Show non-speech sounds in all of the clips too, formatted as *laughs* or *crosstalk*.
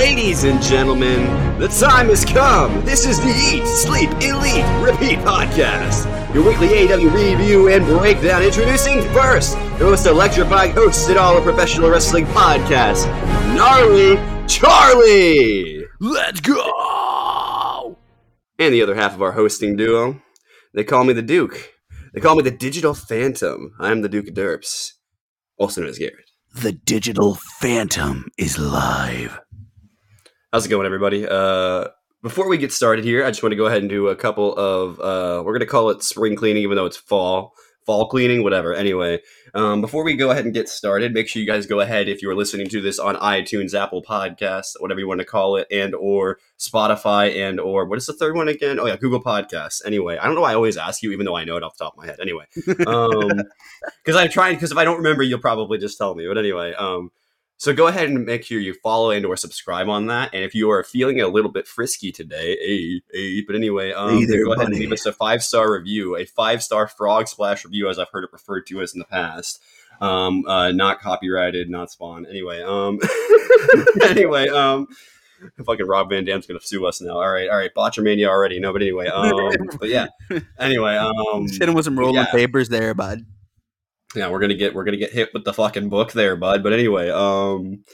Ladies and gentlemen, the time has come. This is the Eat, Sleep, Elite, Repeat podcast. Your weekly AEW review and breakdown. Introducing first, the most electrifying host in all of professional wrestling podcasts, Gnarly Charlie. Let's go! And the other half of our hosting duo, they call me the Duke. They call me the Digital Phantom. I'm the Duke of Derps, also known as Garrett. The digital phantom is live. How's it going, everybody? Uh, before we get started here, I just want to go ahead and do a couple of. Uh, we're going to call it spring cleaning, even though it's fall. Fall cleaning, whatever. Anyway, um, before we go ahead and get started, make sure you guys go ahead if you are listening to this on iTunes, Apple Podcasts, whatever you want to call it, and or Spotify, and or what is the third one again? Oh yeah, Google Podcasts. Anyway, I don't know why I always ask you, even though I know it off the top of my head. Anyway, *laughs* um, because I'm trying. Because if I don't remember, you'll probably just tell me. But anyway, um, so go ahead and make sure you follow and or subscribe on that. And if you are feeling a little bit frisky today, hey, hey, but anyway, um, Hey there, go ahead and buddy. leave us a five star review, a five star frog splash review, as I've heard it referred to as in the past. Um, uh, not copyrighted, not spawn. Anyway, um, *laughs* anyway, um, fucking Rob Van Dam's gonna sue us now. All right, all right, Botchamania already. No, but anyway, um, but yeah, *laughs* anyway, um, Just hit him with some rolling yeah. papers there, bud. Yeah, we're gonna get we're gonna get hit with the fucking book there, bud. But anyway, um,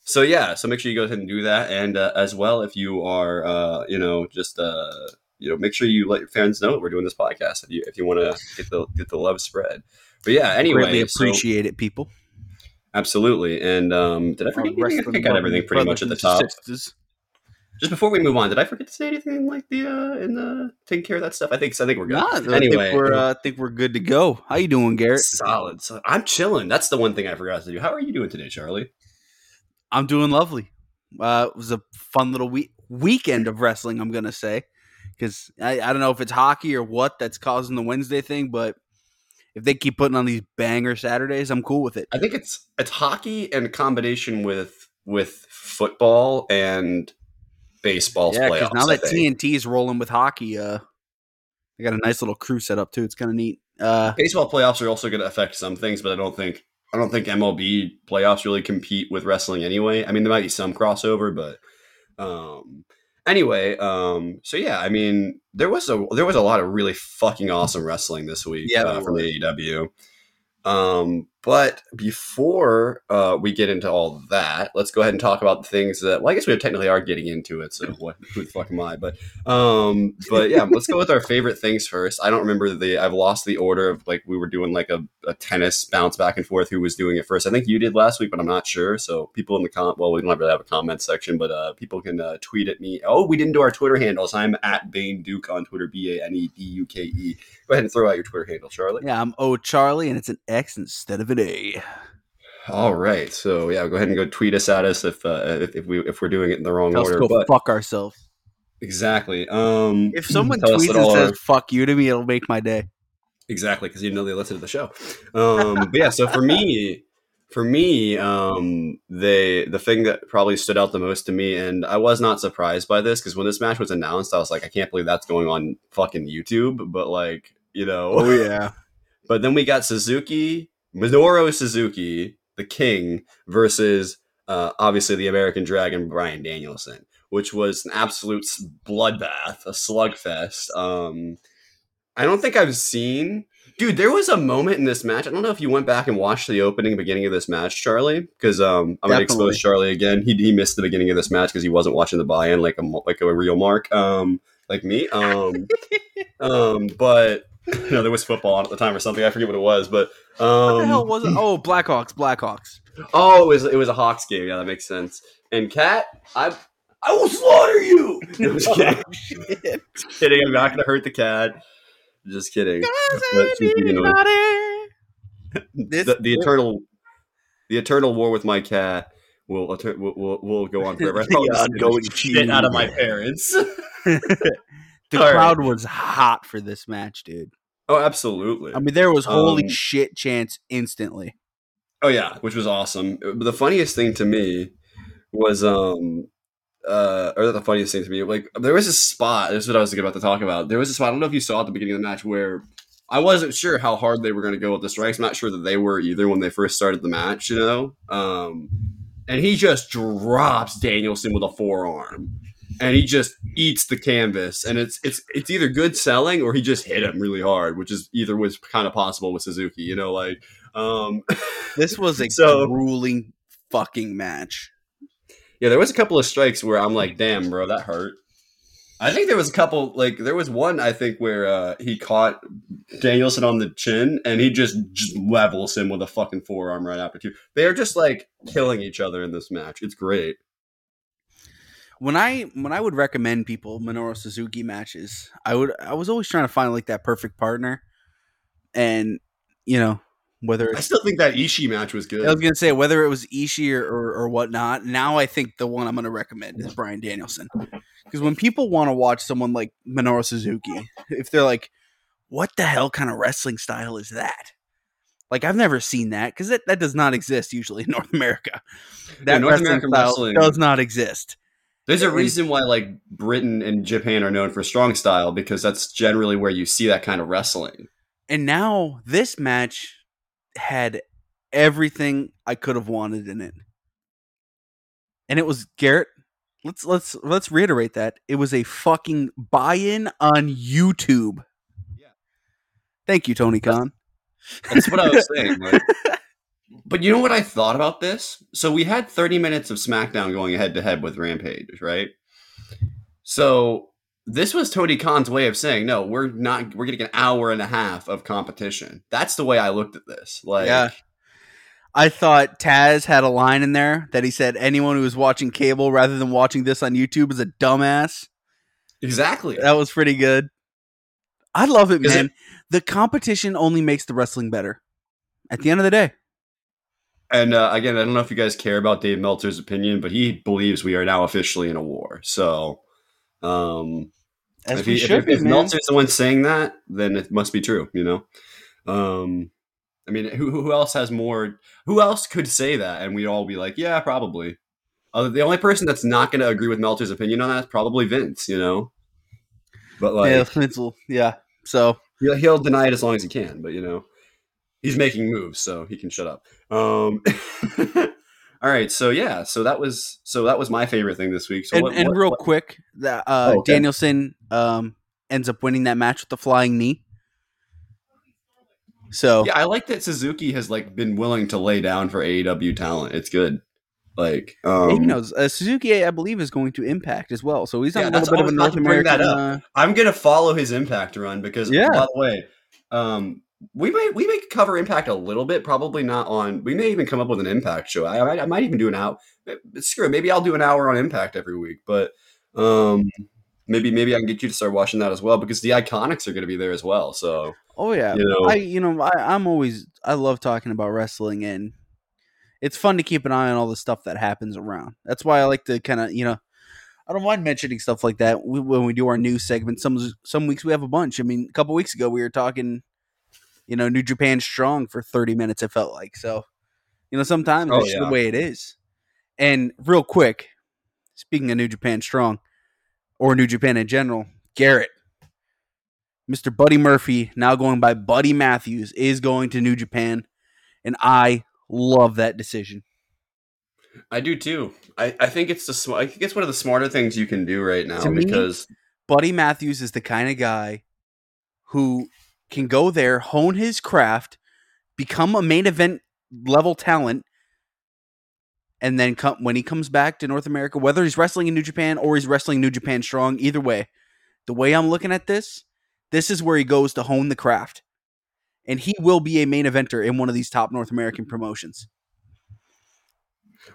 so yeah, so make sure you go ahead and do that, and uh, as well, if you are, uh, you know, just uh, you know, make sure you let your fans know that we're doing this podcast if you if you want to get the get the love spread. But yeah, anyway, Greatly so- appreciate it, people. absolutely. And um, did I forget? I think I got everything pretty much at the top. Sisters. Just before we move on, did I forget to say anything like the uh, in the taking care of that stuff? I think. I think we're good. Nah, I anyway, think we're uh, I think we're good to go. How you doing, Garrett? solid. So I'm chilling. That's the one thing I forgot to do. How are you doing today, Charlie? I'm doing lovely. Uh, it was a fun little week weekend of wrestling. I'm gonna say because I, I don't know if it's hockey or what that's causing the Wednesday thing, but if they keep putting on these banger Saturdays, I'm cool with it. I think it's it's hockey in combination with with football and baseball's Yeah, playoffs. now that. TNT is rolling with hockey, uh, they got a nice little crew set up too. It's kind of neat. Uh, baseball playoffs are also going to affect some things, but I don't think I don't think MLB playoffs really compete with wrestling anyway. I mean, there might be some crossover, but um, anyway, um, so yeah, I mean, there was a there was a lot of really fucking awesome wrestling this week Yeah, uh, from. AEW. Um, but before uh, we get into all that, let's go ahead and talk about the things that. Well, I guess we technically are getting into it. So what? Who the fuck am I? But um, but yeah, let's go with our favorite things first. I don't remember the. I've lost the order of like we were doing like a, a tennis bounce back and forth. Who was doing it first? I think you did last week, but I'm not sure. So people in the com. Well, we don't really have a comment section, but uh, people can uh, tweet at me. Oh, we didn't do our Twitter handles. I'm at Bane Duke on Twitter. B A N E D U K E. Go ahead and throw out your Twitter handle, Charlie. yeah, I'm O Charlie, and it's an X instead of an A. All right. So yeah, go ahead and go tweet us at us if uh, if, if we if we're doing it in the wrong Tell us to order. go But fuck ourselves. exactly. Um, If someone tweets and says our- "fuck you" to me, it'll make my day. exactly because you know they listen to the show. Um, but yeah, so for me, for me, um, they the thing that probably stood out the most to me, and I was not surprised by this because when this match was announced, I was like, I can't believe that's going on fucking YouTube. But like, you know, Oh yeah, *laughs* But then we got Suzuki, Minoru Suzuki, the King, versus uh, obviously the American Dragon, Bryan Danielson, which was an absolute bloodbath, a slugfest. Um, I don't think I've seen. Dude, there was a moment in this match. I don't know if you went back and watched the opening beginning of this match, Charlie, because um, I'm gonna expose Charlie again. He, he missed the beginning of this match because he wasn't watching the buy-in like a like a real mark, um, like me. Um, *laughs* um, but you know, there was football on at the time or something. I forget what it was, but um, what the hell was it? Oh, Blackhawks, Blackhawks. Oh, it was it was a Hawks game. Yeah, that makes sense. And Cat, I I will slaughter you. *laughs* No, I'm just kidding. shit. Just kidding. I'm not gonna hurt the cat. Just kidding. But you know, This- the, the eternal the eternal war with my cat will will, will, will go on forever. I The probably just ongoing shit out of my parents. *laughs* the All right. crowd was hot for this match, dude. Oh, absolutely. I mean, there was holy Um, shit chance instantly. Oh yeah, which was awesome. But the funniest thing to me was um uh or the funniest thing to me, like there was a spot, this is what I was about to talk about. There was a spot, I don't know if you saw at the beginning of the match where I wasn't sure how hard they were gonna go with the strikes. I'm not sure that they were either when they first started the match, you know? Um and he just drops Danielson with a forearm, and he just eats the canvas. And it's it's it's either good selling or he just hit him really hard, which is either was kind of possible with Suzuki. You know, like um, *laughs* This was a So- grueling fucking match. yeah, there was a couple of strikes where I'm like, damn, bro, that hurt. I think there was a couple like there was one I think where uh, he caught Danielson on the chin and he just, just levels him with a fucking forearm right after too. They are just like killing each other in this match. It's great. When I when I would recommend people Minoru Suzuki matches, I would I was always trying to find like that perfect partner, and you know whether I still think that Ishii match was good. I was gonna say whether it was Ishii or, or, or whatnot. Now I think the one I'm gonna recommend is Bryan Danielson because when people want to watch someone like Minoru Suzuki, if they're like, "What the hell kind of wrestling style is that?" Like I've never seen that because that, that does not exist usually in North America. That North wrestling American style wrestling- does not exist. There's a reason why like Britain and Japan are known for strong style because that's generally where you see that kind of wrestling. And now this match had everything I could have wanted in it. And it was Garrett. Let's let's let's reiterate that. It was a fucking buy-in on YouTube. Yeah. Thank you, Tony Khan. That's what I was saying. like- *laughs* but you know what I thought about this? So we had 30 minutes of SmackDown going head to head with Rampage, right? So this was Tony Khan's way of saying, no, we're not. We're getting an hour and a half of competition. That's the way I looked at this. Like, Yeah. I thought Taz had a line in there that he said anyone who is watching cable rather than watching this on YouTube is a dumbass. exactly. That was pretty good. I love it, man. the competition only makes the wrestling better. At the end of the day. And uh, again, I don't know if you guys care about Dave Meltzer's opinion, but he believes we are now officially in a war. So, um, As if, we he, should if, be, if. Meltzer's the one saying that, then it must be true. You know, um, I mean, who who else has more? Who else could say that? And we'd all be like, yeah, probably. Uh, the only person that's not going to agree with Meltzer's opinion on that is probably Vince. You know, but like yeah, Schnitzel. Yeah. So he'll, he'll deny it as long as he can. But you know, he's making moves, so he can shut up. Um, *laughs* all right, so yeah, so that was so that was my favorite thing this week. So and, what- and what- real what- quick, that uh, Oh, okay. Danielson um, ends up winning that match with the flying knee. So Yeah, I like that Suzuki has like been willing to lay down for AEW talent. It's good. Like, um, he knows uh, Suzuki, I believe, is going to Impact as well. So he's on Yeah, a little bit of a North to bring that American. up. Uh, I'm gonna follow his Impact run because, Yeah. by the way, um, we might we may cover Impact a little bit. Probably not on. We may even come up with an Impact show. I, I, I might even do an hour. Screw it. Maybe I'll do an hour on Impact every week. But um, maybe maybe I can get you to start watching that as well because the Iconics are going to be there as well. So oh yeah, you know, I you know I, I'm always I love talking about wrestling and it's fun to keep an eye on all the stuff that happens around. That's why I like to kind of you know I don't mind mentioning stuff like that when we do our news segment. Some some weeks we have a bunch. I mean, a couple weeks ago we were talking, you know, New Japan Strong for 30 minutes. It felt like so. You know, sometimes Oh, it's just yeah. the way it is. And real quick, speaking of New Japan Strong or New Japan in general, Garrett, Mr. Buddy Murphy, now going by Buddy Matthews, is going to New Japan, and I love that decision. I do too. I, I think it's the sm- I think it's one of the smarter things you can do right now To me, because Buddy Matthews is the kind of guy who can go there, hone his craft, become a main event level talent, and then come when he comes back to North America, whether he's wrestling in New Japan or he's wrestling New Japan Strong, either way, the way I'm looking at this, this is where he goes to hone the craft. And he will be a main eventer in one of these top North American promotions.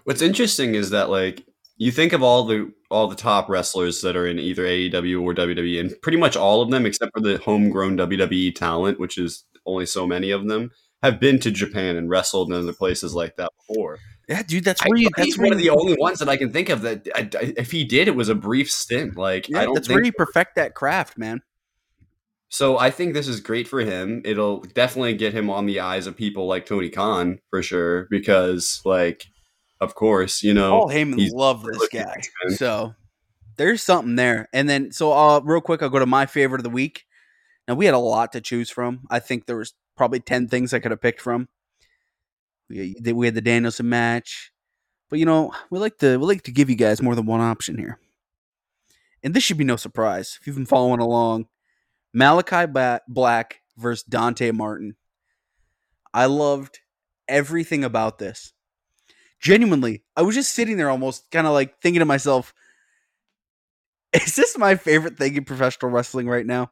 What's interesting is that like you think of all the all the top wrestlers that are in either AEW or WWE, and pretty much all of them, except for the homegrown WWE talent, which is only so many of them, have been to Japan and wrestled in other places like that before. Yeah, dude, that's I where you. think That's he's where one of the only ones that I can think of that I, I- if he did, it was a brief stint. Like Yeah, I don't that's think where you perfect that craft, man. So I think this is great for him. It'll definitely get him on the eyes of people like Tony Khan for sure, because like, of course, you know, Paul Heyman loved this guy. man. So there's something there. And then so uh real quick, I'll go to my favorite of the week. Now we had a lot to choose from. I think there was probably ten things I could have picked from. We, we had the Danielson match, But you know, we like to we like to give you guys more than one option here. And this should be no surprise if you've been following along. Malakai Black versus Dante Martin. I loved everything about this. Genuinely, I was just sitting there almost kind of like thinking to myself, is this my favorite thing in professional wrestling right now?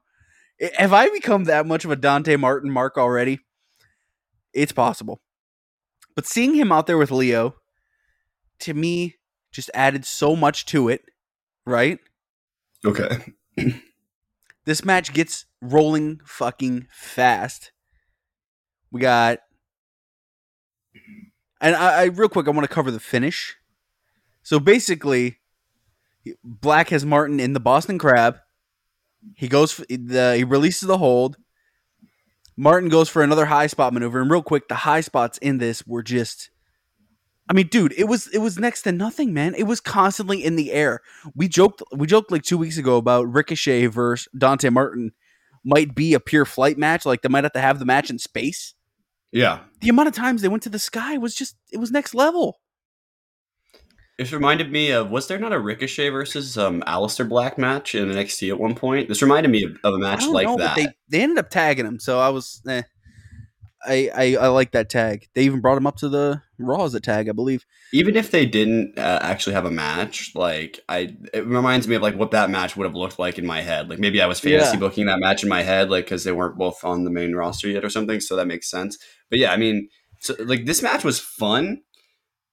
Have I become that much of a Dante Martin mark already? It's possible. But seeing him out there with Lio, to me, just added so much to it, right? Okay. this match gets rolling fucking fast. We got, and I, I real quick, I want to cover the finish. So basically, Black has Martin in the Boston Crab. He goes, for the he releases the hold. Martin goes for another high spot maneuver, and real quick, the high spots in this were just. I mean, dude, it was it was next to nothing, man. It was constantly in the air. We joked we joked like two weeks ago about Ricochet versus Dante Martin might be a pure flight match. Like they might have to have the match in space. Yeah. The amount of times they went to the sky was just it was next level. It reminded me of was there not a Ricochet versus um Aleister Black match in NXT at one point? This reminded me of, of a match like know, that. They they ended up tagging him, so I was eh. I, I I like that tag. They even brought him up to the Raw as a tag, I believe. Even if they didn't uh, actually have a match, like I, it reminds me of like what that match would have looked like in my head. Like maybe I was fantasy Yeah. booking that match in my head, like because they weren't both on the main roster yet or something. So that makes sense. But yeah, I mean, so like this match was fun.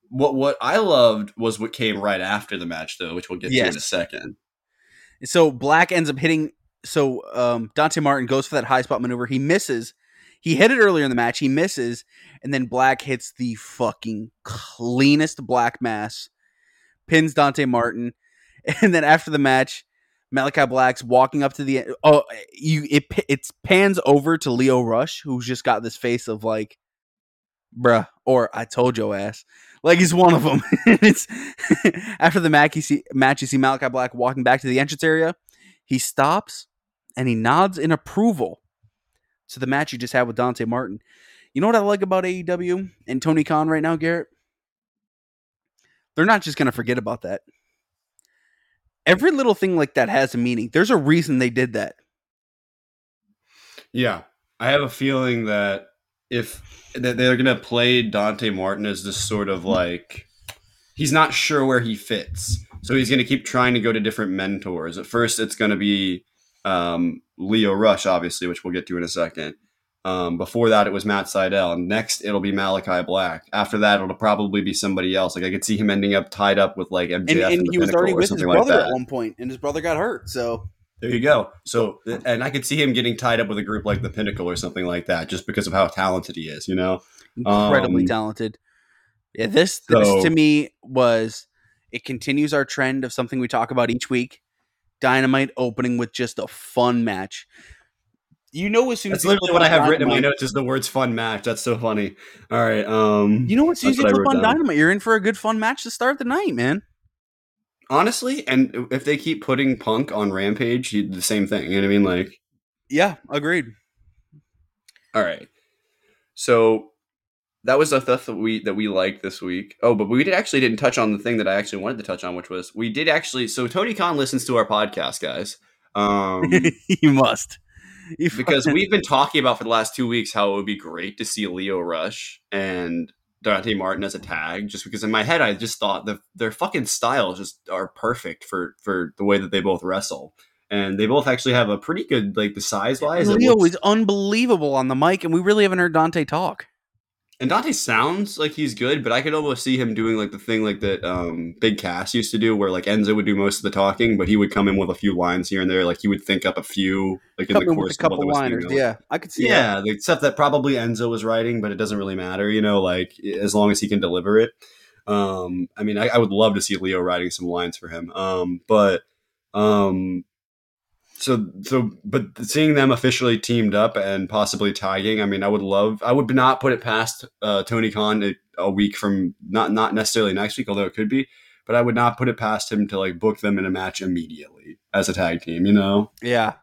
What what I loved was what came right after the match, though, which we'll get to in a second. So Black ends up hitting. So um, Dante Martin goes for that high spot maneuver. He misses. He hit it earlier in the match. He misses, and then Black hits the fucking cleanest Black mass, pins Dante Martin, *laughs* and then after the match, Malakai Black's walking up to the. Oh, you it it pans over to Lio Rush, who's just got this face of like, bruh, or I told your ass. Like he's one of them. *laughs* it's *laughs* after the match you, see, match, you see Malakai Black walking back to the entrance area. He stops and he nods in approval to the match you just had with Dante Martin. You know what I like about AEW and Tony Khan right now, Garrett? They're not just going to forget about that. Every little thing like that has a meaning. There's a reason they did that. Yeah, I have a feeling that if that they're gonna play Dante Martin as this sort of like he's not sure where he fits, so he's gonna keep trying to go to different mentors. At first, it's gonna be um, Lio Rush, obviously, which we'll get to in a second. Um, before that, it was Matt Sydal. Next, it'll be Malakai Black. After that, it'll probably be somebody else. Like I could see him ending up tied up with like MJF And, and, and he was already with his like brother that. at one point, and his brother got hurt. So There you go. So, and I could see him getting tied up with a group like the Pinnacle or something like that, just because of how talented he is. You know, incredibly Um, talented. Yeah, this this so- to me was it continues our trend of something we talk about each week. Dynamite opening with just a fun match. You know, as soon that's as literally what I have written in my notes. Is the words "fun match." That's so funny. All right. Um, You know, as soon as you on Dynamite, you're in for a good fun match to start the night, man. honestly, and if they keep putting Punk on Rampage, he, the same thing. You know what I mean? Like, Yeah, agreed. all right. So that was the stuff that we that we liked this week. Oh, but we did actually didn't touch on the thing that I actually wanted to touch on, which was we did actually. So Tony Khan listens to our podcast, guys. Um, *laughs* you must. You because we've been talking about for the last two weeks how it would be great to see Lio Rush and Dante Martin as a tag. Just because in my head I just thought the, their fucking styles just are perfect for for the way that they both wrestle, and they both actually have a pretty good like the size wise. Lio is unbelievable on the mic, and we really haven't heard Dante talk. And Dante sounds like he's good, but I could almost see him doing like the thing like that um, Big Cass used to do, where like Enzo would do most of the talking, but he would come in with a few lines here and there. Like he would think up a few like in the course a of what liners. done. Yeah, I could see that. yeah, the stuff that probably Enzo was writing, but it doesn't really matter, you know, like as long as he can deliver it. Um, I mean, I, I would love to see Lio writing some lines for him. Um, but um, so so, but seeing them officially teamed up and possibly tagging, I mean, I would love. I would not put it past uh, Tony Khan a, a week from not not necessarily next week, although it could be. But I would not put it past him to like book them in a match immediately as a tag team. You know. Yeah.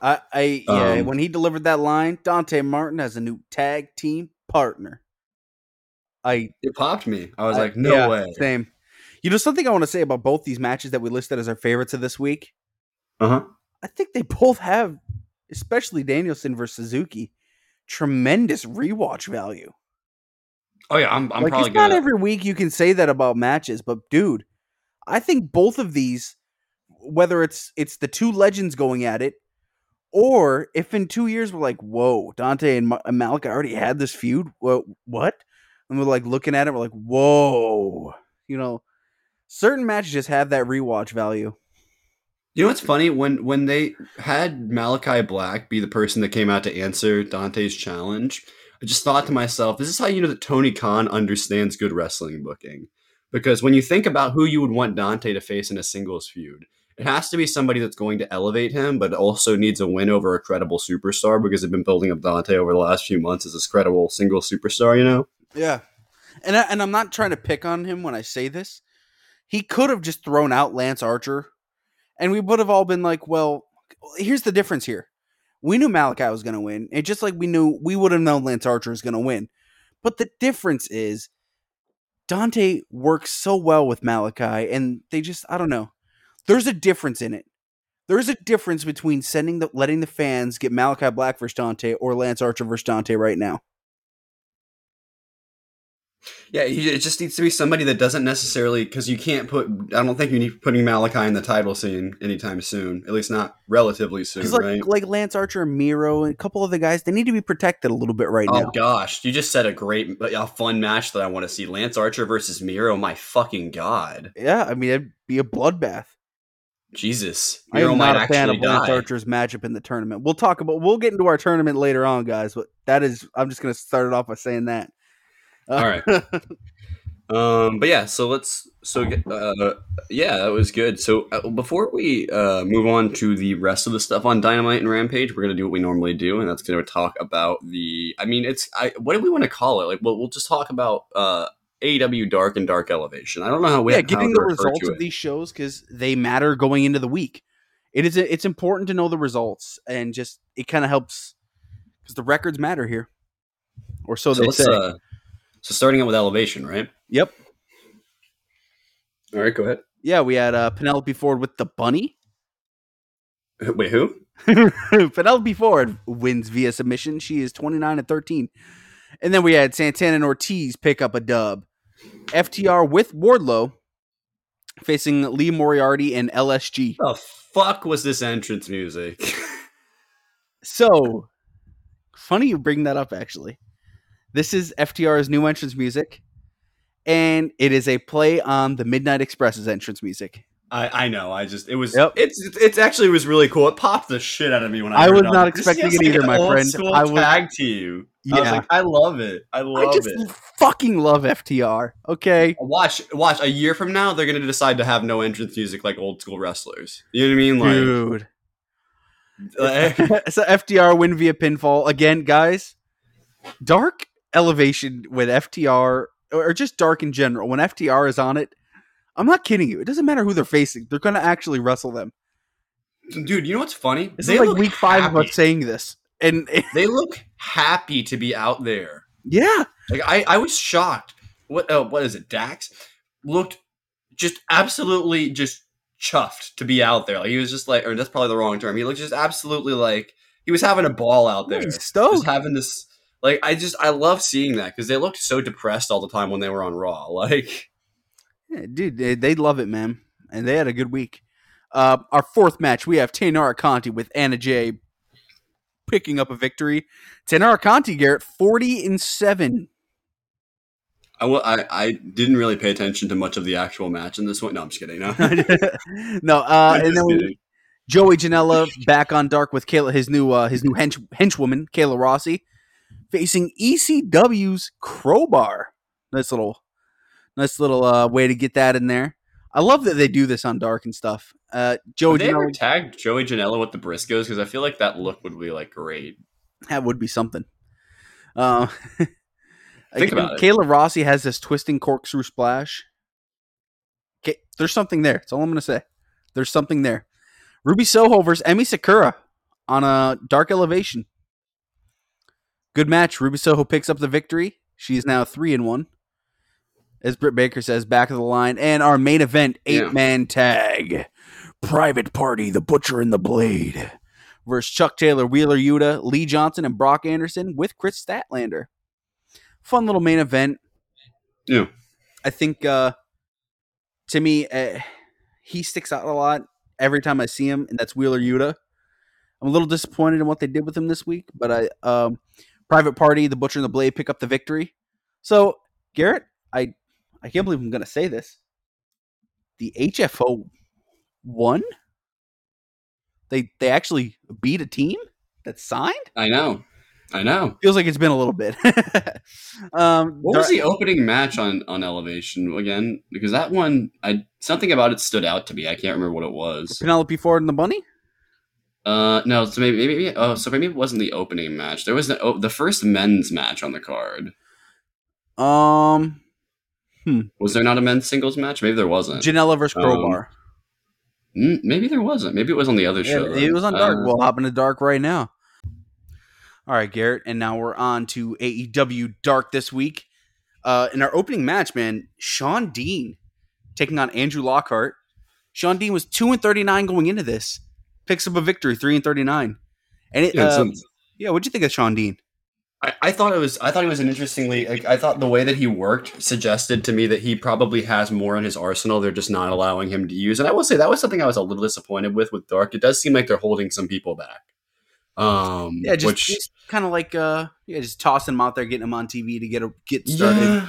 I, I yeah, Um, when he delivered that line, Dante Martin has a new tag team partner. I It popped me. I was I- like, no yeah, way. Same. You know something I want to say about both these matches that we listed as our favorites of this week. Uh huh. I think they both have, especially Danielson versus Suzuki, tremendous rewatch value. Oh yeah, I'm. I'm like probably it's not every week you can say that about matches, but dude, I think both of these, whether it's it's the two legends going at it, or if in two years we're like, whoa, Dante and, Ma- and Malik already had this feud. What? What? And we're like looking at it, we're like, whoa, you know, certain matches just have that rewatch value. You know what's funny when when they had Malakai Black be the person that came out to answer Dante's challenge, I just thought to myself, this is how you know that Tony Khan understands good wrestling booking. Because when you think about who you would want Dante to face in a singles feud, it has to be somebody that's going to elevate him, but also needs a win over a credible superstar because they've been building up Dante over the last few months as this credible single superstar, you know? Yeah, and I, and I'm not trying to pick on him when I say this. He could have just thrown out Lance Archer, and we would have all been like, "Well, here's the difference here. We knew Malakai was going to win, and just like we knew, we would have known Lance Archer is going to win. But the difference is Dante works so well with Malakai, and they just, I don't know. There's a difference in it. There's a difference between sending the letting the fans get Malakai Black versus Dante or Lance Archer versus Dante right now. Yeah, it just needs to be somebody that doesn't necessarily because you can't put. I don't think you need putting Malakai in the title scene anytime soon. At least not relatively soon, Because like right? like Lance Archer and Miro and a couple of the guys, they need to be protected a little bit right Oh now. Oh gosh, you just said a great, a fun match that I want to see: Lance Archer versus Miro. My fucking god, Yeah, I mean it'd be a bloodbath. Jesus, I Miro am might not a fan of actually Lance. Archer's matchup in the tournament. We'll talk about. We'll get into our tournament later on, guys. But that is, I'm just gonna start it off by saying that. Uh, All right. *laughs* Um, but yeah, so let's so get- uh, yeah, that was good. So uh, before we uh, move on to the rest of the stuff on Dynamite and Rampage, we're gonna do what we normally do, and that's gonna talk about the. I mean, it's I, what do we want to call it? Like, well, we'll just talk about uh, AEW Dark and Dark Elevation. I don't know how we yeah, getting the results of these shows because they matter going into the week. It is. It's important to know the results and just it kind of helps because the records matter here, or so, So they say. So starting out with Elevation, right? yep. All right, go ahead. Yeah, we had uh, Penelope Ford with the bunny. *laughs* Wait, who? *laughs* Penelope Ford wins via submission. She is 29 and 13. And then we had Santana and Ortiz pick up a dub. FTR with Wardlow facing Lee Moriarty and LSG. The fuck was this entrance music? *laughs* So, funny you bring that up, actually. This is FTR's new entrance music, and it is a play on the Midnight Express's entrance music. I, I know. I just it was Yep. it's it's actually was really cool. It popped the shit out of me when I. I heard was it. not like, this expecting it either, an my friend. I was- tag. I was Yeah. like, I love it. I love it. I just it. fucking love FTR. Okay. Watch, watch. A year from now, they're gonna decide to have no entrance music like old school wrestlers. You know what I mean? Like, Dude. like- *laughs* so FTR win via pinfall again, guys. Dark elevation with FTR or just dark in general. When FTR is on it, I'm not kidding you. It doesn't matter who they're facing. They're going to actually wrestle them. dude, you know what's funny? This is like week five of happy. us saying this, and *laughs* They look happy to be out there. yeah, Like I, I was shocked. What uh, what is it? Dax looked just absolutely just chuffed to be out there. Like he was just like, or that's probably the wrong term. He looked just absolutely like he was having a ball out there. he's Just stoked. having this. Like I just I love seeing that because they looked so depressed all the time when they were on Raw. *laughs* Like Yeah, dude, they, they love it, man, and they had a good week. Uh, our fourth match, we have Taynara Conti with Anna Jay picking up a victory. Taynara Conti, Garrett, forty and seven. I, wa- I I didn't really pay attention to much of the actual match in this one. No, I'm just kidding. No, *laughs* no, uh, *laughs* and then we. Joey Janela back on Dark with Kayla, his new uh, his new hench henchwoman Kayla Rossi, facing ECW's Crowbar. Nice little, nice little uh, way to get that in there. I love that they do this on Dark and stuff. Uh, Joey Would they ever Janela, tag Joey Janela with the Briscoes? Because I feel like that look would be like great. that would be something. Uh, *laughs* Think about it. Kayla Rossi has this twisting corkscrew splash. Okay, there's something there. That's all I'm gonna say. There's something there. Ruby Soho versus Emi Sakura on a dark elevation. Good match. Ruby Soho picks up the victory. She is now three and one. as Britt Baker says, back of the line, and our main event Yeah. eight man tag, Private Party, the Butcher and the Blade, versus Chuck Taylor, Wheeler Yuta, Lee Johnson, and Brock Anderson with Kris Statlander. Fun little main event. Yeah. I think uh, to me, uh, he sticks out a lot every time I see him, and that's Wheeler Yuta. I'm a little disappointed in what they did with him this week, but I um, Private Party, the Butcher and the Blade pick up the victory. So Garrett, I I can't believe I'm going to say this. The HFO won. They they actually beat a team that's signed. I know. I know. Feels like it's been a little bit. *laughs* um, What was the opening match on on Elevation again? Because that one, I something about it stood out to me. I can't remember what it was. Penelope Ford and the Bunny? Uh, no, so maybe maybe oh, so maybe it wasn't the opening match. There was the oh, the first men's match on the card. Um, Was there not a men's singles match? Maybe there wasn't. Janela versus Um, Crowbar. Mm, maybe there wasn't. Maybe it was on the other Yeah, show. it was on Dark. Uh, we'll hop into Dark right now. All right, Garrett, and now we're on to AEW Dark this week. Uh, in our opening match, man, Sean Dean taking on Andrew Lockhart. Sean Dean was two and thirty nine going into this, picks up a victory, three and thirty nine. And it, yeah, so- yeah, what'd you think of Sean Dean? I, I thought it was I thought it was an interestingly like, I thought the way that he worked suggested to me that he probably has more in his arsenal they're just not allowing him to use and I will say that was something I was a little disappointed with with Dark it does seem like they're holding some people back um Yeah, just, which just kind of like uh, yeah, just tossing them out there, getting them on TV to get a, get started. yeah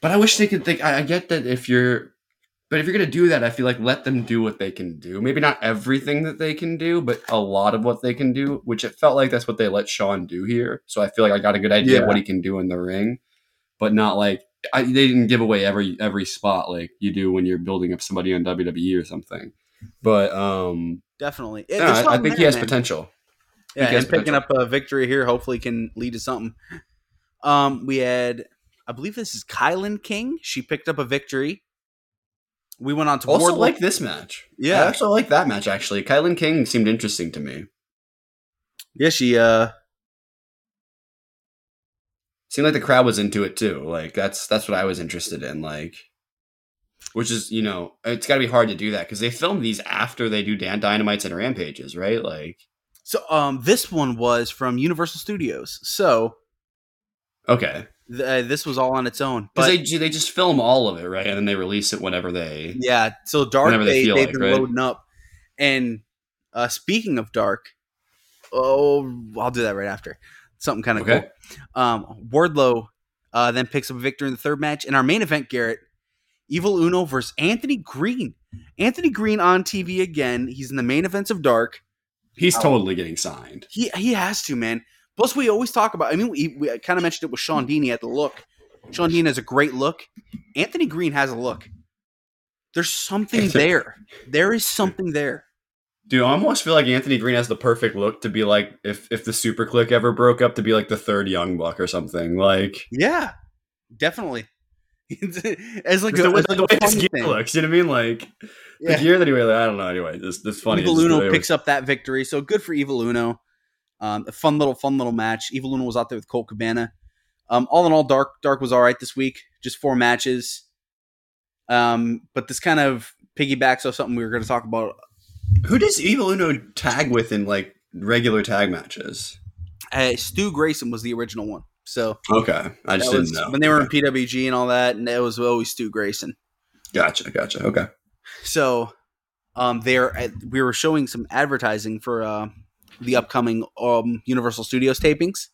but I wish they could think I, I get that if you're but if you're gonna do that I feel like let them do what they can do maybe not everything that they can do but a lot of what they can do which it felt like that's what they let Sean do here so I feel like I got a good idea Yeah. of what he can do in the ring but not like I, they didn't give away every every spot like you do when you're building up somebody on WWE or something but um Definitely, Yeah, there's I, I think he has man. potential Yeah, and picking potential. up a victory here hopefully can lead to something. *laughs* Um, we had, I believe this is Kilynn King. She picked up a victory. We went on to also Wardlow. like this match Yeah. I actually like that match actually Kilynn King seemed interesting to me yeah, she uh, seemed like the crowd was into it too. Like that's that's what I was interested in. Like, which is you know it's got to be hard to do that because they film these after they do Dan Dynamites and Rampages, right? Like, so um, this one was from Universal Studios. So okay, uh, this was all on its own. because But they they just film all of it, right? And then they release it whenever they. yeah, so Dark they they, have like, been right? loading up. And uh, speaking of Dark, oh, I'll do that right after. Something kind of Okay. cool. Um, Wardlow uh, then picks up a victory in the third match. In our main event, Garrett, Evil Uno versus Anthony Green. Anthony Green on TV again. He's in the main events of Dark. He's Oh. totally getting signed. He he has to, man. Plus, we always talk about. I mean, we, we kind of mentioned it with Sean Dean. He had the look. Sean Dean has a great look. Anthony Green has a look. There's something there. There is something there. Dude, I almost feel like Anthony Green has the perfect look to be like if if the Super Kliq ever broke up to be like the third Young Buck or something. Like Yeah, definitely. *laughs* As like the, way- as the a way his gear thing. looks, you know what I mean? Like Yeah. the gear that he wears. I don't know. Anyway, this this funny. Evil It's just the way Uno picks up that victory, so good for Evil Uno. Um, a fun little, fun little match. Evil Uno was out there with Colt Cabana. Um, all in all, Dark Dark was all right this week. Just four matches. Um, but this kind of piggybacks off something we were going to talk about. Who does Evil Uno tag with in like regular tag matches? Uh, Stu Grayson was the original one, so Okay, I just didn't was know. when they were Okay. in PWG and all that, and it was always Stu Grayson. Gotcha, gotcha. Okay. So, um, there we were showing some advertising for uh, the upcoming um, Universal Studios tapings.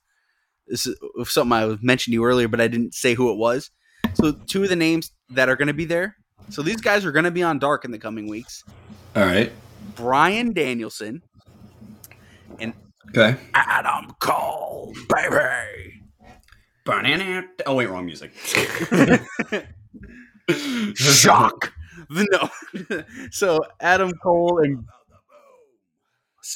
This is something I mentioned to you earlier, but I didn't say who it was. So, two of the names that are going to be there. So these guys are going to be on Dark in the coming weeks. All right. Bryan Danielson, and Okay. Adam Cole, baby. Oh wait, wrong music. *laughs* Shock. *laughs* no. *laughs* so Adam Cole and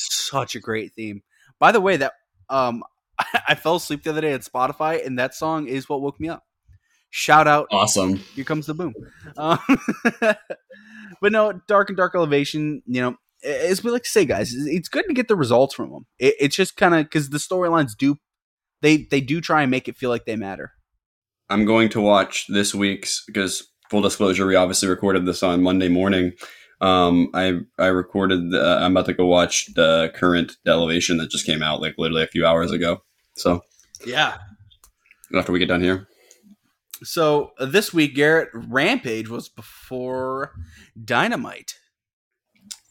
such a great theme. By the way, that um *laughs* I fell asleep the other day at Spotify and that song is what woke me up. Shout out, Awesome. here comes the boom. Um, *laughs* but no, dark and dark elevation, you know, as we like to say, guys, it's good to get the results from them. It, it's just kind of because the storylines do they they do try and make it feel like they matter. I'm going to watch this week's because full disclosure, we obviously recorded this on Monday morning. Um, I I recorded. The, I'm about to go watch the current elevation that just came out like literally a few hours ago. So Yeah. after we get done here, So uh, this week, Garrett Rampage was before Dynamite.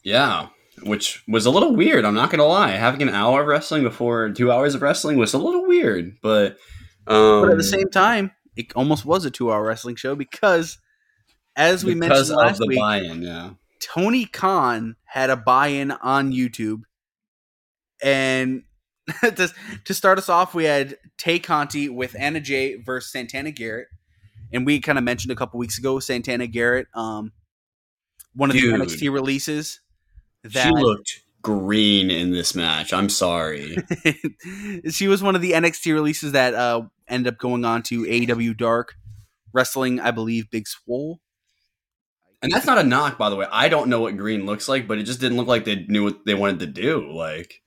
yeah, which was a little weird. I'm not gonna lie. Having an hour of wrestling before two hours of wrestling was a little weird, but um, But at the same time, it almost was a two-hour wrestling show because, as we because mentioned last week, buy-in, yeah. Tony Khan had a buy-in on YouTube, and *laughs* to, to start us off, we had Tay Conti with Anna Jay versus Santana Garrett, and we kind of mentioned a couple weeks ago Santana Garrett, um, one of Dude. the NXT releases She looked green in this match. I'm sorry. *laughs* she was one of the NXT releases that uh, ended up going on to AEW Dark, wrestling, I believe, Big Swole. And that's not a knock, by the way. I don't know what green looks like, but it just didn't look like they knew what they wanted to do. Like,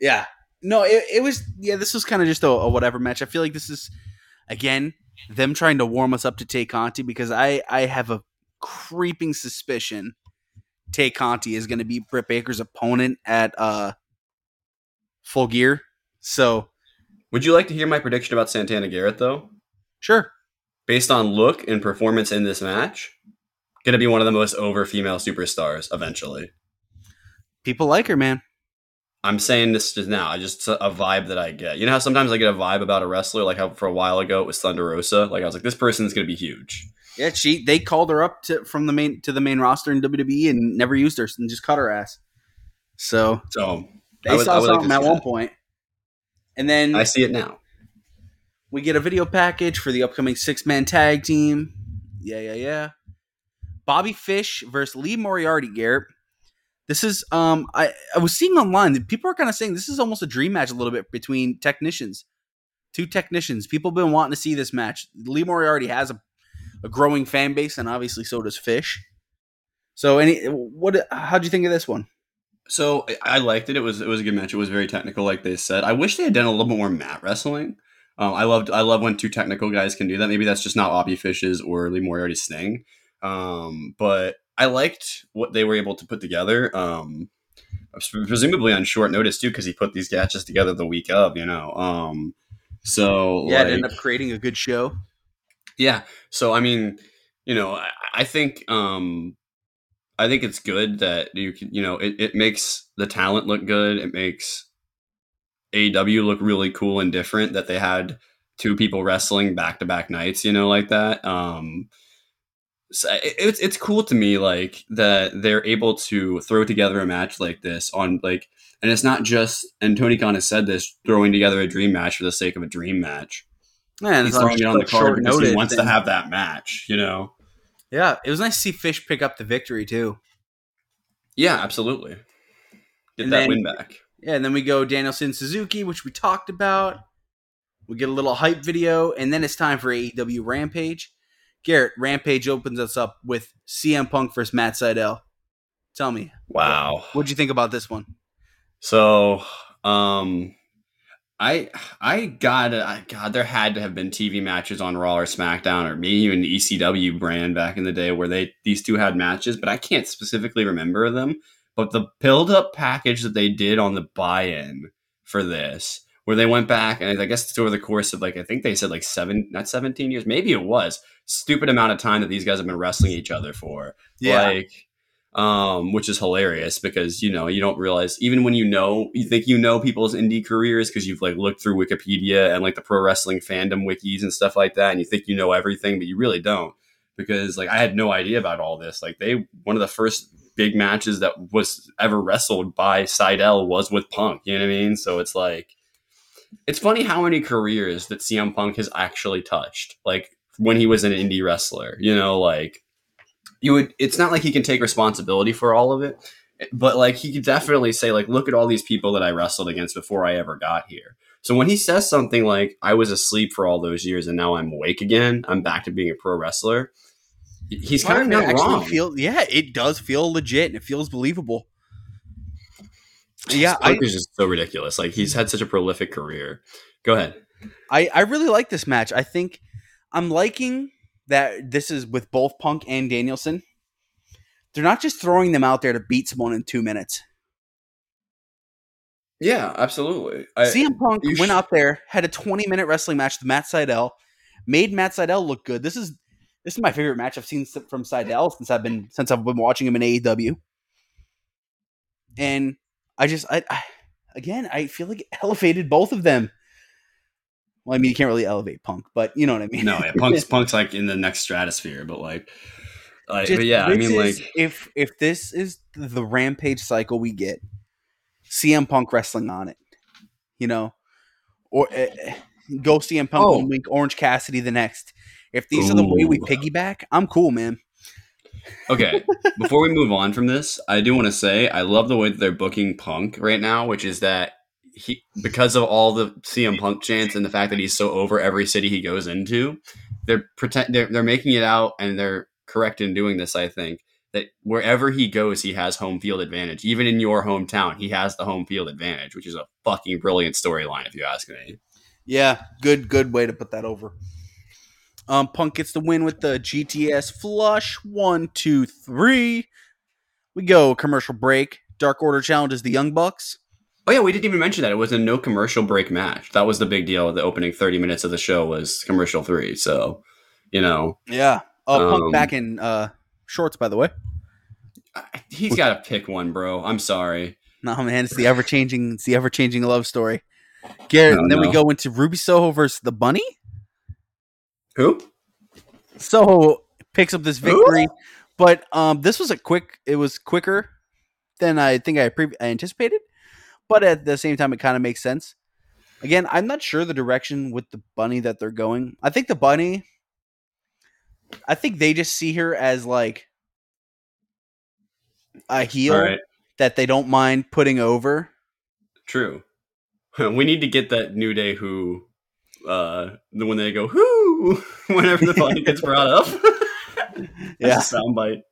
Yeah. No, it, it was yeah, this was kind of just a, a whatever match. I feel like this is again them trying to warm us up to Tay Conti because I I have a creeping suspicion Tay Conti is going to be Britt Baker's opponent at uh Full Gear. So, would you like to hear my prediction about Santana Garrett, though? sure. Based on look and performance in this match, going to be one of the most over female superstars eventually. People like her, man. I'm saying this just now. I just a vibe that I get. You know how sometimes I get a vibe about a wrestler, like how for a while ago it was Thunder Rosa. Like I was like, this person's going to be huge. Yeah, she they called her up to from the main to the main roster in WWE and never used her and just cut her ass. So, So they would- saw would like something at one point. And then I see it now. We get a video package for the upcoming six man tag team. Yeah, yeah, yeah. Bobby Fish versus Lee Moriarty, Garrett. This is um I, I was seeing online that people are kind of saying this is almost a dream match a little bit between technicians. Two technicians. People have been wanting to see this match. Lee Moriarty has a, a growing fan base, and obviously so does Fish. So any what how'd you think of this one? So I- liked it. It was it was a good match. It was very technical, like they said. I wish they had done a little bit more mat wrestling. Um, I loved I love when two technical guys can do that. Maybe that's just not Bobby Fish's or Lee Moriarty's thing. Um, but I liked what they were able to put together. Um, presumably on short notice too, because he put these matches together the week of. You know. Um, so Yeah, it ended up creating a good show. yeah. So I mean, you know, I, I think um I think it's good that you can you know, it, it makes the talent look good. It makes AW look really cool and different that they had two people wrestling back to back nights, you know, like that. Um so it's it's cool to me like that they're able to throw together a match like this on like and it's not just and Tony Khan has said this throwing together a dream match for the sake of a dream match Man, he's throwing it on the card because he wants to have that match, you know? Yeah, it was nice to see Fish pick up the victory too. Yeah, absolutely. Get And that then- win back. Yeah, and then we go Danielson Suzuki, which we talked about. We get a little hype video, and then it's time for AEW Rampage. Garrett, Rampage opens us up with CM Punk versus Matt Sydal. Tell me, Wow. what'd you think about this one? So, um, I I got I God, there had to have been TV matches on Raw or SmackDown or maybe even the ECW brand back in the day where they these two had matches, but I can't specifically remember them. But the build up package that they did on the buy-in for this, where they went back and I guess it's over the course of like I think they said like seven, not seventeen years, maybe it was stupid amount of time that these guys have been wrestling each other for. like um which is hilarious because you know you don't realize even when you know you think you know people's indie careers because you've like looked through wikipedia and like the pro wrestling fandom wikis and stuff like that and you think you know everything but you really don't. Because like i had no idea about all this. Like they one of the first big matches that was ever wrestled by Sydal was with punk you know what i mean? So it's like it's funny how many careers that cm punk has actually touched. Like when he was an indie wrestler you know like you would it's not like he can take responsibility for all of it but like he could definitely say like look at all these people that i wrestled against before i ever got here. So when he says something like i was asleep for all those years and now i'm awake again i'm back to being a pro wrestler he's kind of not wrong. Feel, yeah, it does feel legit and it feels believable. Yeah, I, is just so ridiculous. Like he's had such a prolific career. Go ahead. I, I really like this match. I think I'm liking that this is with both Punk and Danielson. They're not just throwing them out there to beat someone in two minutes. Yeah, absolutely. I, CM Punk went sh- out there, had a 20 minute wrestling match with Matt Sydal, made Matt Sydal look good. This is this is my favorite match I've seen from Sydal since I've been since I've been watching him in AEW. And I just I, I again I feel like it elevated both of them. Well, I mean you can't really elevate Punk, but you know what I mean. no, yeah, *laughs* Punk's Punk's like in the next stratosphere, but like, like Just- but yeah, I mean, is- like, if if this is the rampage cycle we get, CM Punk wrestling on it, you know, or uh, go CM Punk Oh. one week, Orange Cassidy the next. If these are the way we piggyback, I'm cool, man. okay. *laughs* Before we move on from this, I do want to say I love the way that they're booking Punk right now, which is that he because of all the CM Punk chants and the fact that he's so over every city he goes into, they're pretend they're, they're making it out and they're correct in doing this. I think that wherever he goes, he has home field advantage. Even in your hometown, he has the home field advantage, which is a fucking brilliant storyline, if you ask me. Yeah, good good way to put that over. Um, Punk gets the win with the GTS flush. One, two, three. We go commercial break. Dark Order challenges the Young Bucks. Oh yeah, we didn't even mention that it was a no commercial break match. That was the big deal. The opening thirty minutes of the show was commercial three. So, you know, Yeah. Oh, Um, Punk back in uh, shorts, by the way. He's got to pick one, bro. I'm sorry. No man, it's the ever changing, it's the ever changing love story. Garrett, and then we go into Ruby Soho versus the Bunny. Who? Soho picks up this victory, but um, this was a quick. It was quicker than I think I, pre- I anticipated, but at the same time, it kind of makes sense. Again, I'm not sure the direction with the bunny that they're going. I think the bunny. I think they just see her as like a heel right, that they don't mind putting over. true. *laughs* We need to get that New Day who, uh, the one they go whoo *laughs* whenever the bunny gets brought up. *laughs* Yeah. Soundbite.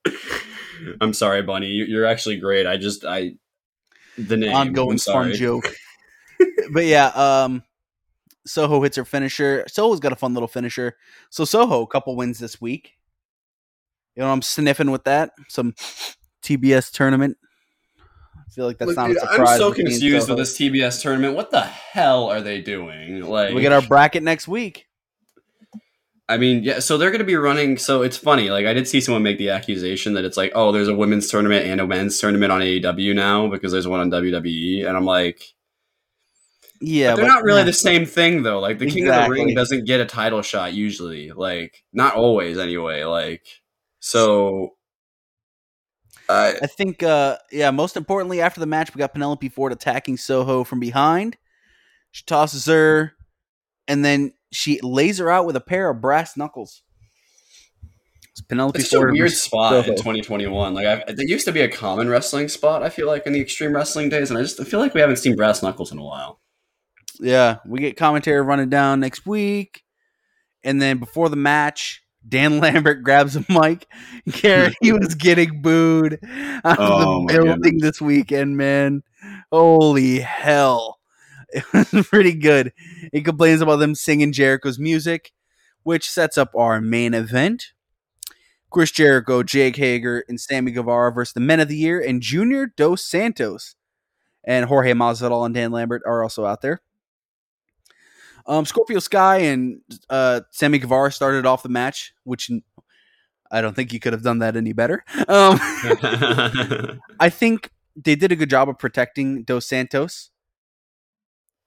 I'm sorry, Bunny. You're actually great. I just I the name. ongoing fun joke. *laughs* but yeah, um, Soho hits her finisher. Soho's got a fun little finisher. So Soho, a couple wins this week. You know, I'm sniffing with that. Some TBS tournament. I feel like that's Look, not dude, a surprise. I'm so confused Soho. with this TBS tournament. What the hell are they doing? Like We get our bracket next week. I mean, yeah, so they're going to be running. So it's funny. Like, I did see someone make the accusation that it's like, oh, there's a women's tournament and a men's tournament on AEW now because there's one on WWE. And I'm like, Yeah, they're but- not really the same thing, though. Like, the King of the Ring doesn't get a title shot usually. Like, not always, anyway. Like, so. Uh, I think, uh, yeah, most importantly, after the match, we got Penelope Ford attacking Soho from behind. She tosses her, and then she lays her out with a pair of brass knuckles. It's Penelope it's just a weird versus spot in 2021. Like, I, there used to be a common wrestling spot, I feel like, in the Extreme Wrestling days. And I just I feel like we haven't seen Brass Knuckles in a while. Yeah, we get commentary running down next week, and then before the match, Dan *laughs* Lambert grabs a mic. *laughs* Garrett, he was getting booed out Oh, of my the building this weekend, man. Holy hell! *laughs* It was pretty good. He complains about them singing Jericho's music, which sets up our main event. Chris Jericho, Jake Hager, and Sammy Guevara versus the Men of the Year and Junior Dos Santos. And Jorge Masvidal and Dan Lambert are also out there. Um, Scorpio Sky and uh, Sammy Guevara started off the match, which I don't think you could have done that any better. Um, *laughs* *laughs* I think they did a good job of protecting Dos Santos.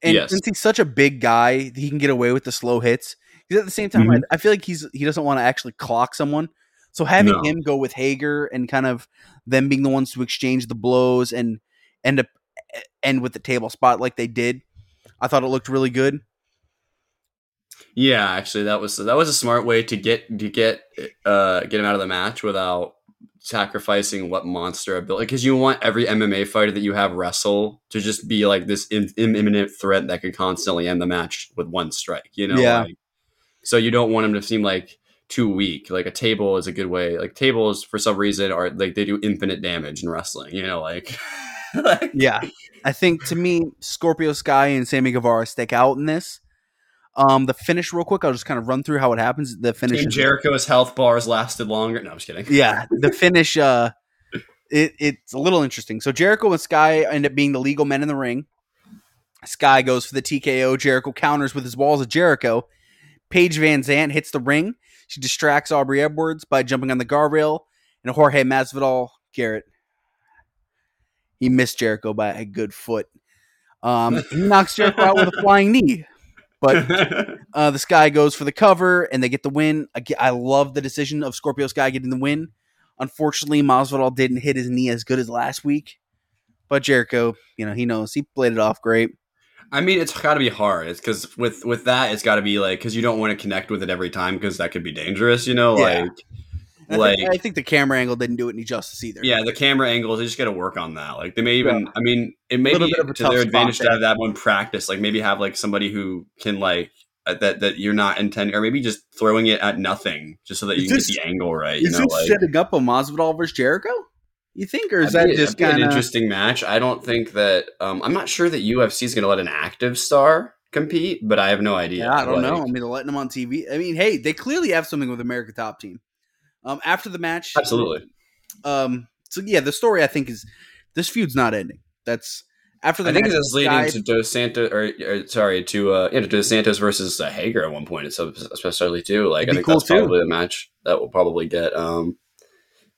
And Yes. since he's such a big guy, he can get away with the slow hits. Because at the same time, I, Mhm. I feel like he's he doesn't want to actually clock someone. So having No. him go with Hager and kind of them being the ones to exchange the blows and end up end with the table spot like they did, I thought it looked really good. Yeah, actually, that was that was a smart way to get to get uh get him out of the match without sacrificing what monster ability because you want every MMA fighter that you have wrestle to just be like this im- imminent threat that could constantly end the match with one strike. You know, Yeah. like- so you don't want them to seem like too weak. Like a table is a good way. Like tables for some reason are like they do infinite damage in wrestling. You know, like. *laughs* like Yeah. I think to me, Scorpio Sky and Sammy Guevara stick out in this. Um, the finish, real quick, I'll just kind of run through how it happens. The finish, Team Jericho's health bars lasted longer. No, I'm just kidding. yeah, the finish. Uh, it, it's a little interesting. So Jericho and Sky end up being the legal men in the ring. Sky goes for the TKO. Jericho counters with his walls of Jericho. Paige VanZant hits the ring. She distracts Aubrey Edwards by jumping on the guardrail. And Jorge Masvidal, Garrett, he missed Jericho by a good foot. Um, he knocks Jericho out with a flying knee. But *laughs* uh, the Sky goes for the cover, and they get the win. I, I love the decision of Scorpio Sky getting the win. Unfortunately, Masvidal didn't hit his knee as good as last week, but Jericho, you know, he knows he played it off great. I mean, it's got to be hard. It's because with with that, it's got to be like because you don't want to connect with it every time because that could be dangerous. You know, Yeah. like I, like think, I think the camera angle didn't do it any justice either. yeah, the camera angles. They just got to work on that. Like they may even. Yeah. I mean, it may be bit of a to their advantage to there. have that one practice. Like maybe have like somebody who can like uh, that that you're not intending, or maybe just throwing it at nothing just so that you can this- get the angle right. You is know, like. setting up a Masvidal versus Jericho? You think, or is that be- just kind an interesting match? I don't think that. Um, I'm not sure that UFC is going to let an active star compete, but I have no idea. Yeah, I don't know. I mean, they're letting them on TV. I mean, hey, they clearly have something with America Top Team. Um, after the match, Absolutely. Um, so yeah, the story I think is this feud's not ending. That's after the I think match, it's leading Sky- to Dos Santos, or, or sorry, to uh, yeah, to Dos Santos versus uh, Hager at one point, it's especially too. Like It'd I think cool, that's too. probably the match that will probably get um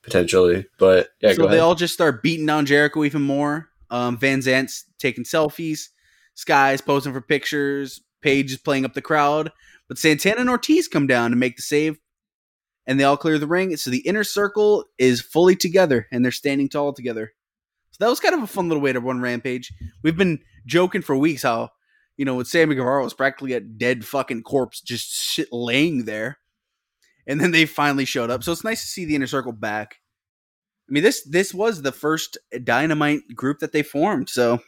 potentially. But yeah, so they all just start beating down Jericho even more. Um, VanZant's taking selfies. Sky's posing for pictures. Paige is playing up the crowd. But Santana and Ortiz come down to make the save, and they all clear the ring. So the inner circle is fully together, and they're standing tall together. So that was kind of a fun little way to run Rampage. We've been joking for weeks how, you know, with Sammy Guevara was practically a dead fucking corpse just shit laying there. And then they finally showed up. So it's nice to see the inner circle back. I mean, this this was the first dynamite group that they formed. So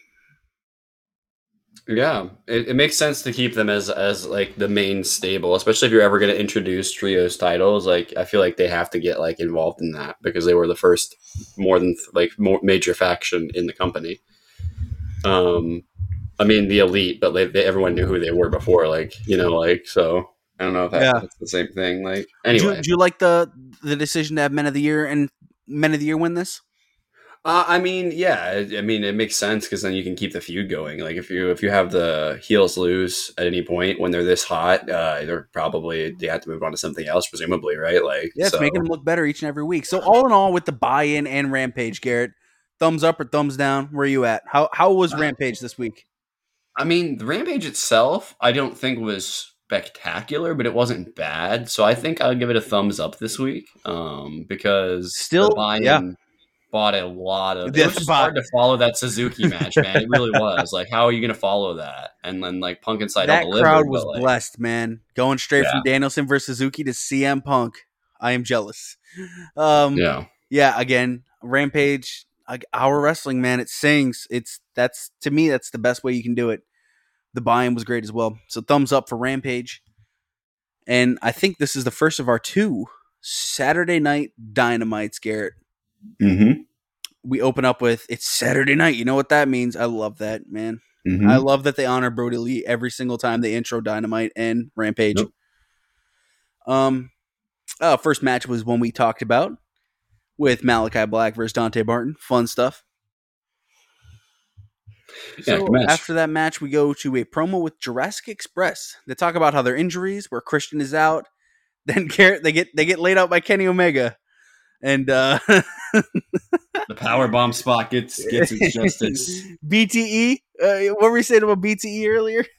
Yeah, it, it makes sense to keep them as as like the main stable, especially if you're ever going to introduce trios titles. Like I feel like they have to get like involved in that because they were the first more than like more major faction in the company. Um, I mean the elite, but like they, everyone knew who they were before. Like you know, like so. I don't know if that, Yeah. that's the same thing. Like do, anyway, do you like the the decision to have Men of the Year and Men of the Year win this? Uh, I mean, yeah. I I mean, it makes sense because then you can keep the feud going. Like if you if you have the heels lose at any point when they're this hot, uh, they're probably they have to move on to something else, presumably, right? Like, Yeah, it's so- making them look better each and every week. So all in all, with the buy-in and Rampage, Garrett, thumbs up or thumbs down? Where are you at? How how was Uh, Rampage this week? I mean, the Rampage itself, I don't think was spectacular, but it wasn't bad. So I think I'll give it a thumbs up this week, um, because Still, the yeah. Bought a lot of. Yeah, It was just hard to follow that Suzuki match, man. It really was. Like, how are you going to follow that? And then like Punk inside Side that delivered, crowd was like, blessed, man. Going straight from Danielson versus Suzuki to CM Punk. I am jealous. Um, Yeah. yeah, again, Rampage, like, our wrestling, man, it sings. It's that's to me, that's the best way you can do it. The buy-in was great as well. So thumbs up for Rampage. And I think this is the first of our two Saturday night dynamites, Garrett. Mm-hmm. We open up with it's Saturday night. You know what that means? I love that, man. Mm-hmm. I love that they honor Brodie Lee every single time they intro Dynamite and Rampage. Yep. Um, uh, first match was one we talked about with Malakai Black versus Dante Martin. Fun stuff. Yeah, So after that match, we go to a promo with Jurassic Express. They talk about how their injuries, where Christian is out. *laughs* Then Garrett, they get they get laid out by Kenny Omega, and uh, the power bomb spot gets gets its *laughs* justice. BTE. Uh, what were we saying about BTE earlier? *laughs*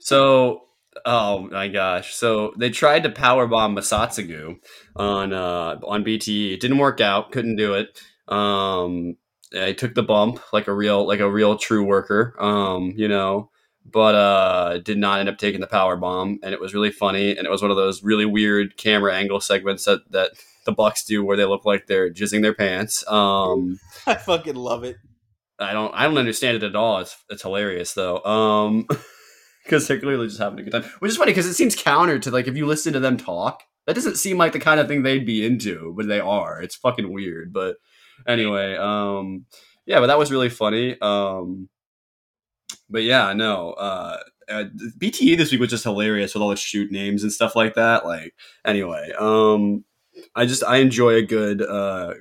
So, oh my gosh! So they tried to power bomb Masatsugu on uh, on BTE. It didn't work out. Couldn't do it. Um, I took the bump like a real like a real true worker. Um, you know, but uh, did not end up taking the power bomb, and it was really funny. And it was one of those really weird camera angle segments that that the Bucks do where they look like they're jizzing their pants. Um, *laughs* I fucking love it. I don't I don't understand it at all. It's it's hilarious though. Um *laughs* because they're clearly just having a good time. Which is funny because it seems counter to like if you listen to them talk, that doesn't seem like the kind of thing they'd be into, but they are. It's fucking weird. But anyway, um yeah, but that was really funny. Um but yeah, no. Uh uh, BTE this week was just hilarious with all the shoot names and stuff like that. Like, anyway, um, I just I enjoy a good uh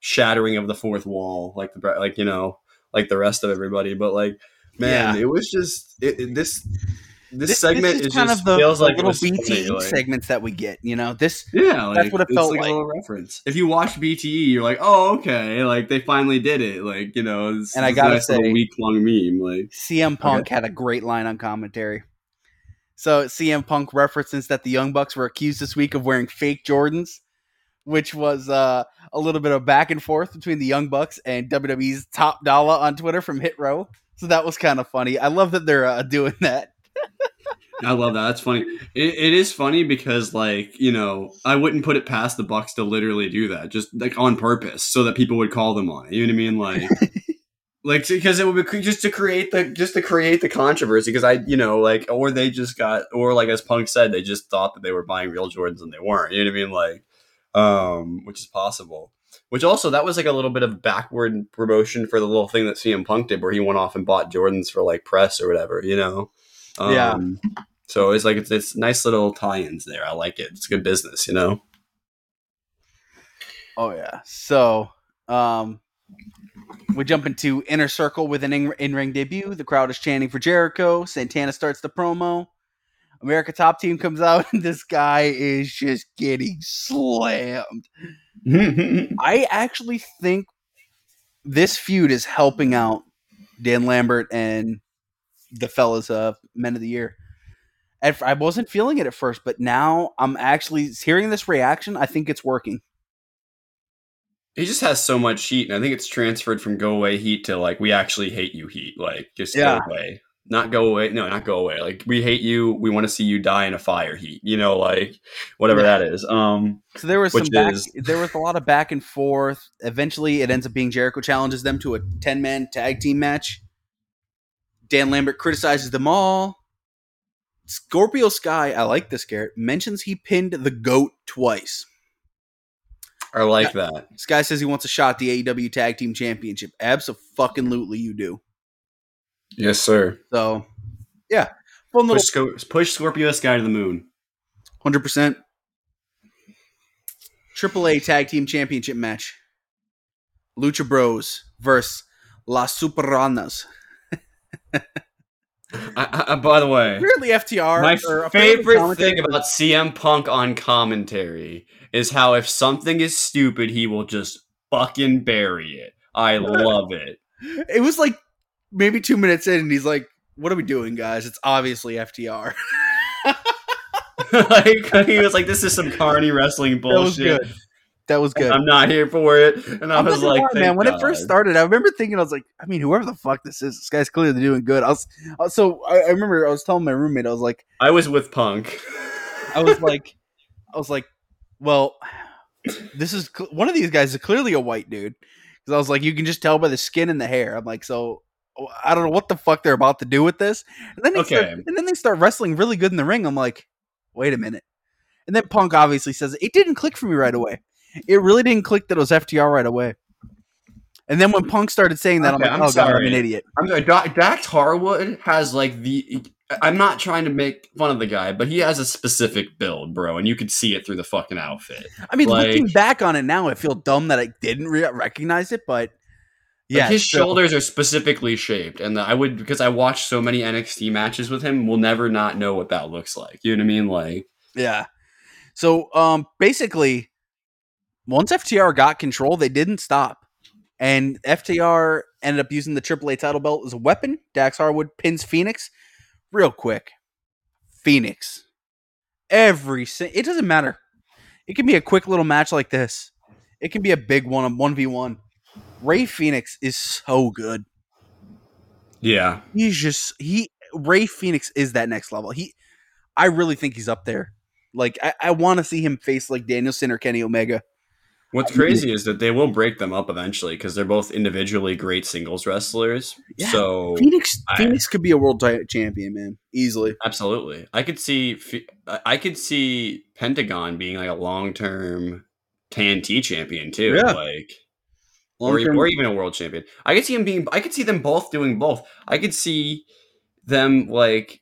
shattering of the fourth wall, like the like you know like the rest of everybody. But like, man, Yeah. it was just it, it- this. This, This, segment this is is kind just of the, feels the like it little was BT funny, like- segments that we get. You know, this Yeah, like, what it it's felt like, like. a little reference. If you watch BTE, you're like, oh, okay, like they finally did it. Like you know, it's, And I gotta nice say- week long meme. Like, CM Punk had a great line on commentary. So CM Punk references that the Young Bucks were accused this week of wearing fake Jordans, which was uh, a little bit of back and forth between the Young Bucks and WWE's Top Dollar on Twitter from Hit Row. So that was kind of funny. I love that they're uh, doing that. *laughs* I love that. That's funny. It, it is funny because, like, you know, I wouldn't put it past the Bucks to literally do that, just like on purpose, so that people would call them on it. You know what I mean? Like, *laughs* like because it would be just to create the just to create the controversy. Because I, you know, like, or they just got, or like as Punk said, they just thought that they were buying real Jordans and they weren't. You know what I mean? Like, um, which is possible. Which also that was like a little bit of backward promotion for the little thing that CM Punk did, where he went off and bought Jordans for like press or whatever. You know? Yeah. Um, So it's like it's, it's nice little tie-ins there. I like it. It's good business, you know. Oh yeah. So um we jump into inner circle with an in- in-ring debut. The crowd is chanting for Jericho. Santana starts the promo. America Top Team comes out, and this guy is just getting slammed. *laughs* I actually think this feud is helping out Dan Lambert and the fellas of Men of the Year. At, I wasn't feeling it at first, but now I'm actually hearing this reaction. I think it's working. he just has so much heat, and I think it's transferred from go away heat to like we actually hate you heat. Like just Yeah. go away, not go away. No, not go away. Like we hate you. We want to see you die in a fire heat. You know, like whatever Yeah. that is. Um, So there was some back, is- there was a lot of back and forth. Eventually, it ends up being Jericho challenges them to a ten man tag team match. Dan Lambert criticizes them all. Scorpio Sky, I like this Garrett, mentions he pinned the goat twice. I like that. Sky says he wants a shot at the AEW Tag Team Championship. Absolutely, you do. Yes, sir. So, yeah, fun little Push, Sco- push Scorpio Sky to the moon. hundred percent. Triple A Tag Team Championship match. Lucha Bros versus Las Super Ranas. *laughs* I, I, by the way, Apparently, FTR. My favorite thing about CM Punk on commentary is how if something is stupid, he will just fucking bury it. I *laughs* love it. it was like maybe two minutes in, and he's like, "What are we doing, guys? It's obviously FTR." *laughs* like he was like, "This is some carny wrestling bullshit." that was bullshit." good. That was good. I'm not here for it. And I I'm was like, lie, man, "Thank when it first started, I remember thinking, I was like, I mean, whoever the fuck this is, this guy's clearly doing good. I was, I- so I, I remember I was telling my roommate, I was like, I was with Punk. I was *laughs* like, I was like, well, this is one of these guys is clearly a white dude because I was like, you can just tell by the skin and the hair. I'm like, so I don't know what the fuck they're about to do with this. And then they start, and then they start wrestling really good in the ring. I'm like, wait a minute. And then Punk obviously says it didn't click for me right away. It really didn't click that it was FTR right away. And then when Punk started saying that, Okay, I'm I'm like, oh god, I'm an idiot. I'm uh, sorry, Da- Dax Harwood has like the. I'm not trying to make fun of the guy, but he has a specific build, bro, and you could see it through the fucking outfit. I mean, Like- looking back on it now, I feel dumb that I didn't re- recognize it, but Yeah, yeah, his so- shoulders are specifically shaped, and I would because I watched so many NXT matches with him, we'll never not know what that looks like. You know what I mean? Like, Yeah. So um basically once FTR got control, they didn't stop. And FTR ended up using the AAA title belt as a weapon. Dax Harwood pins Fénix real quick. Fénix. Every si- it doesn't matter. It can be a quick little match like this. It can be a big one, a 1v1. Rey Fénix is so good. yeah, He's just he Rey Fénix is that next level. He I really think he's up there. Like I, I want to see him face like Danielson or Kenny Omega. What's crazy is that they will break them up eventually because they're both individually great singles wrestlers. Yeah. So Fénix I- Fénix could be a world champion, man, easily. absolutely, I could see I could see Pentagon being like a long term TNT champion too. Yeah. Like or, or even a world champion. I could see him being. I could see them both doing both. I could see them like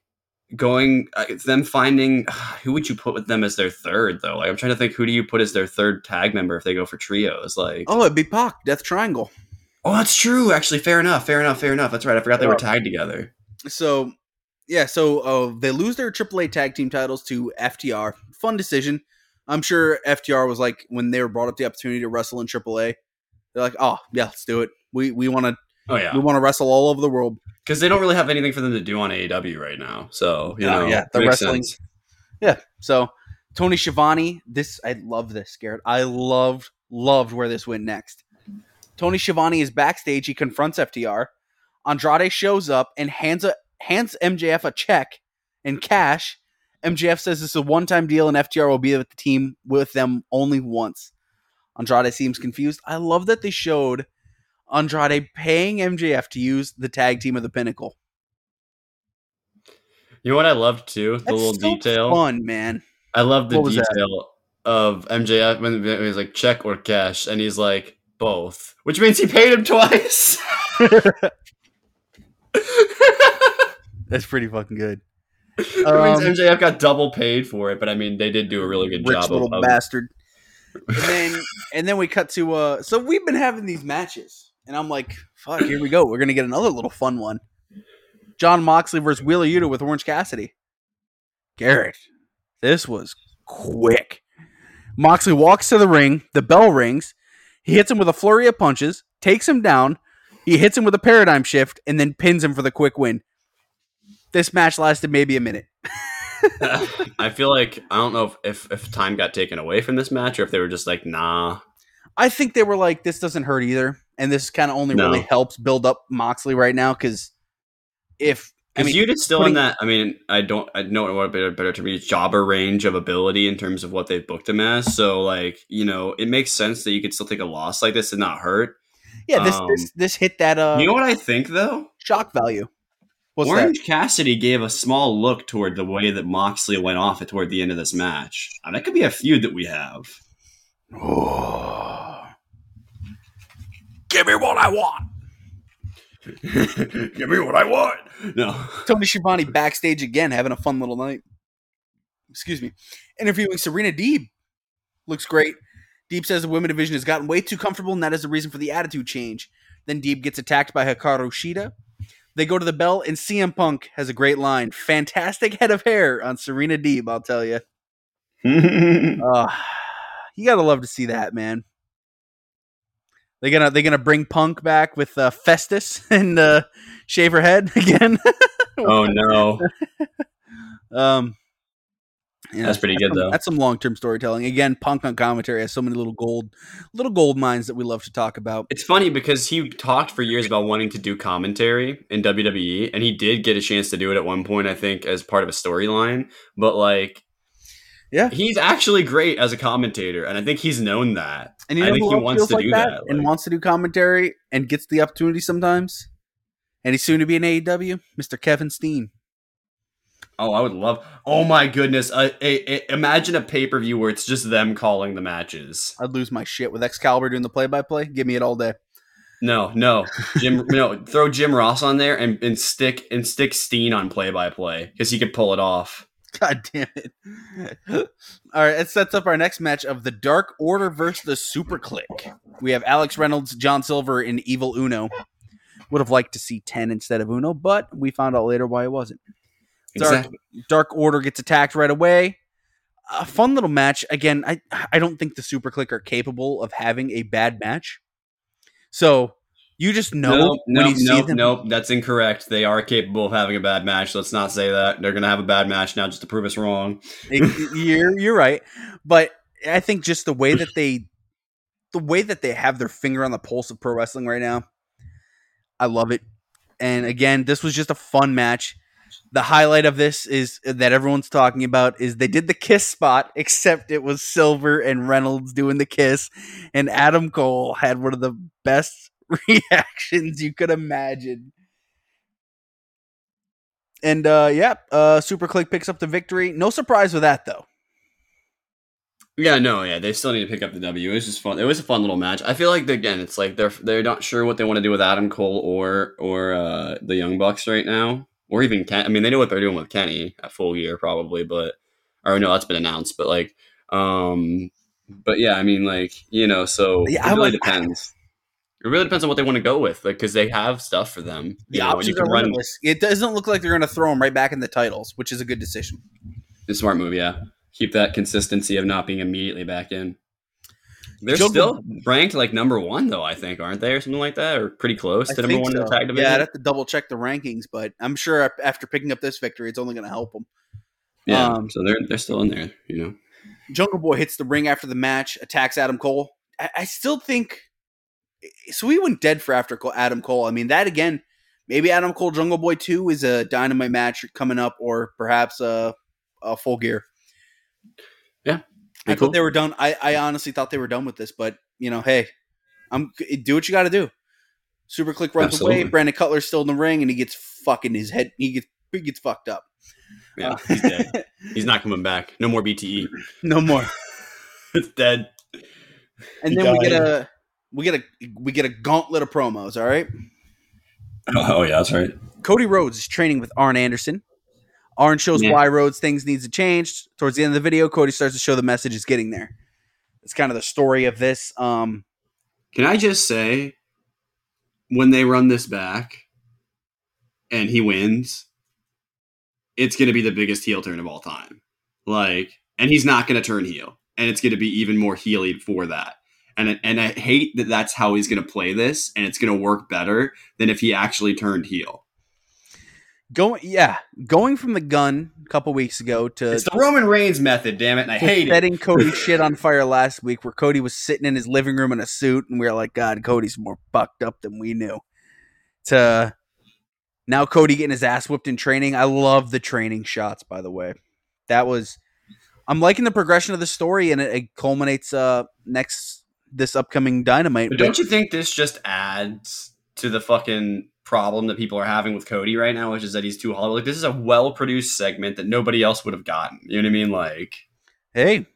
going uh, it's them finding who would you put with them as their third though? Like I'm trying to think who do you put as their third tag member if they go for trios? Like Oh, it'd be Pac, Death Triangle. oh, that's true. Actually, fair enough. Fair enough. Fair enough. That's right. I forgot they were tagged together. So, yeah, so uh, they lose their AAA tag team titles to FTR. Fun decision. I'm sure FTR was like when they were brought up the opportunity to wrestle in AAA. They're like, oh yeah, let's do it. We we want to Oh yeah, we want to wrestle all over the world. because they don't really have anything for them to do on AEW right now. So you Yeah, know, yeah, the wrestling- sense. Yeah. So Tony Schiavone, this I love this, Garrett. I loved loved where this went next. Tony Schiavone is backstage. He confronts FTR. Andrade shows up and hands a hands MJF a check and cash. MJF says this is a one time deal and FTR will be with the team with them only once. Andrade seems confused. I love that they showed Andrade paying MJF to use the tag team of the Pinnacle. You know what I loved too? The That's little so detail. fun, man. I love the What was that? detail of MJF when he's like check or cash, and he's like both, which means he paid him twice. *laughs* That's pretty fucking good. It means Um, MJF got double paid for it, but I mean they did do a really good rich job little of, of bastard. And then and then we cut to uh so we've been having these matches and I'm like, fuck, here we go. We're gonna get another little fun one. Jon Moxley versus Wheeler Yuta with Orange Cassidy. Garrett, this was quick. Moxley walks to the ring, the bell rings, he hits him with a flurry of punches, takes him down, he hits him with a paradigm shift, and then pins him for the quick win. This match lasted maybe a minute. *laughs* *laughs* I feel like I don't know if, if if time got taken away from this match or if they were just like nah. I think they were like, this doesn't hurt either, and this kind of only No. really helps build up Moxley right now because if I Because mean, Yuta's still putting- in that. I mean, I don't. I don't know what better better to be jobber range of ability in terms of what they've booked him as. So like you know, it makes sense that you could still take a loss like this and not hurt. yeah, this um, this this hit that uh you know what I think though? shock value. What's Orange Cassidy gave a small look toward the way that Moxley went off toward the end of this match. And that could be a feud that we have. that? Give me what I want. *laughs* Give me what I want. No. Tony Schiavone backstage again, having a fun little night. Excuse me. Interviewing Serena Deeb. Looks great. Deeb says the women division has gotten way too comfortable, and that is the reason for the attitude change. Then Deeb gets attacked by Hikaru Shida. They go to the bell, and CM Punk has a great line. Fantastic head of hair on Serena Deeb, I'll tell you. *laughs* Uh, you gotta love to see that, man. They gonna they gonna bring Punk back with uh, Festus *laughs* and uh, shave her head *laughs* again. oh no. Um, yeah, That's pretty good some- though. That's some long term storytelling. Again, Punk on commentary has so many little gold, little gold mines that we love to talk about. It's funny because he talked for years about wanting to do commentary in WWE, and he did get a chance to do it at one point, I think, as part of a storyline. But like, Yeah. he's actually great as a commentator, and I think he's known that. And you I think he wants to like do that, that, and like- wants to do commentary and gets the opportunity sometimes. And he's soon to be in AEW, Mr. Kevin Steen. Oh, I would love. Oh my goodness! Uh, a, a- imagine a pay per view where it's just them calling the matches. I'd lose my shit with Excalibur doing the play by play. Give me it all day. No, no, Jim. *laughs* no, throw Jim Ross on there and, and stick and stick Steen on play by play because he could pull it off. God damn it. All right, it sets up our next match of the Dark Order versus the Super Kliq. We have Alex Reynolds, John Silver, and Evil Uno. Would have liked to see 10 instead of Uno, but we found out later why it wasn't. Dark, Exactly. Dark Order gets attacked right away. A fun little match. Again, I I don't think the Super Kliq are capable of having a bad match. So you just know No, when no, you see no, them. no, that's incorrect. They are capable of having a bad match. Let's not say that. They're going to have a bad match now just to prove us wrong. You're you're right, but I think just the way that they, the way that they have their finger on the pulse of pro wrestling right now, I love it. And again, this was just a fun match. The highlight of this is that everyone's talking about is they did the kiss spot, *laughs* except it was Silver and Reynolds doing the kiss, and Adam Cole had one of the best *laughs* reactions you could imagine. And uh yeah, uh Super Kliq picks up the victory. No surprise with that though. Yeah, no, yeah, they still need to pick up the W. It was just fun. It was a fun little match. I feel like again, it's like they're they're not sure what they want to do with Adam Cole or or uh, the Young Bucks right now. Or even Ken. I mean, they know what they're doing with Kenny at Full Gear probably, but or no, that's been announced. But like, um, but yeah, I mean, like you know, so Yeah, it really would- depends. It really depends on what they want to go with, like because they have stuff for them. The You know, options you are can run limitless. It doesn't look like they're going to throw him right back in the titles, which is a good decision. A smart move. Yeah, keep that consistency of not being immediately back in. They're still ranked like number one, though. I think, aren't they, or something like that, or pretty close I to number think one in the tag division? Yeah, I'd have to double check the rankings, but I'm sure after picking up this victory, it's only going to help them. Yeah, Um, so they're they're still in there. You know, Jungle Boy hits the ring after the match, attacks Adam Cole. I, I still think so. We went dead for after Cole, Adam Cole. I mean, that again, maybe Adam Cole Jungle Boy two is a dynamite match coming up, or perhaps a, a full gear. I cool. thought they were done. I, I honestly thought they were done with this, but you know, hey, I'm do what you got to do. Super Kliq runs Absolutely. away. Brandon Cutler's still in the ring, and he gets fucking his head. He gets he gets fucked up. yeah, Uh, he's dead. *laughs* He's not coming back. No more BTE. no more. *laughs* it's dead. And He then we get a we get a we get a gauntlet of promos. All right. Oh, oh, yeah, that's right. Cody Rhodes is training with Arn Anderson. Arn shows Yeah. why Rhodes things needs to change. Towards the end of the video, Cody starts to show the message is getting there. It's kind of the story of this. Um, Can I just say, when they run this back, and he wins, it's going to be the biggest heel turn of all time. Like, and he's not going to turn heel, and it's going to be even more heely for that. And and I hate that that's how he's going to play this, and it's going to work better than if he actually turned heel. Going yeah, going from the gun a couple weeks ago to, It's the Roman Reigns method, damn it, and I hate it. setting Cody *laughs* shit on fire last week, where Cody was sitting in his living room in a suit, and we were like, God, Cody's more fucked up than we knew. To now, Cody getting his ass whipped in training. I love the training shots, by the way. That was. I'm liking the progression of the story, and it, it culminates uh next this upcoming Dynamite. But don't you think this just adds to the fucking problem that people are having with Cody right now, which is that he's too hollow? Like this is a well produced segment that nobody else would have gotten. You know what I mean? Like hey,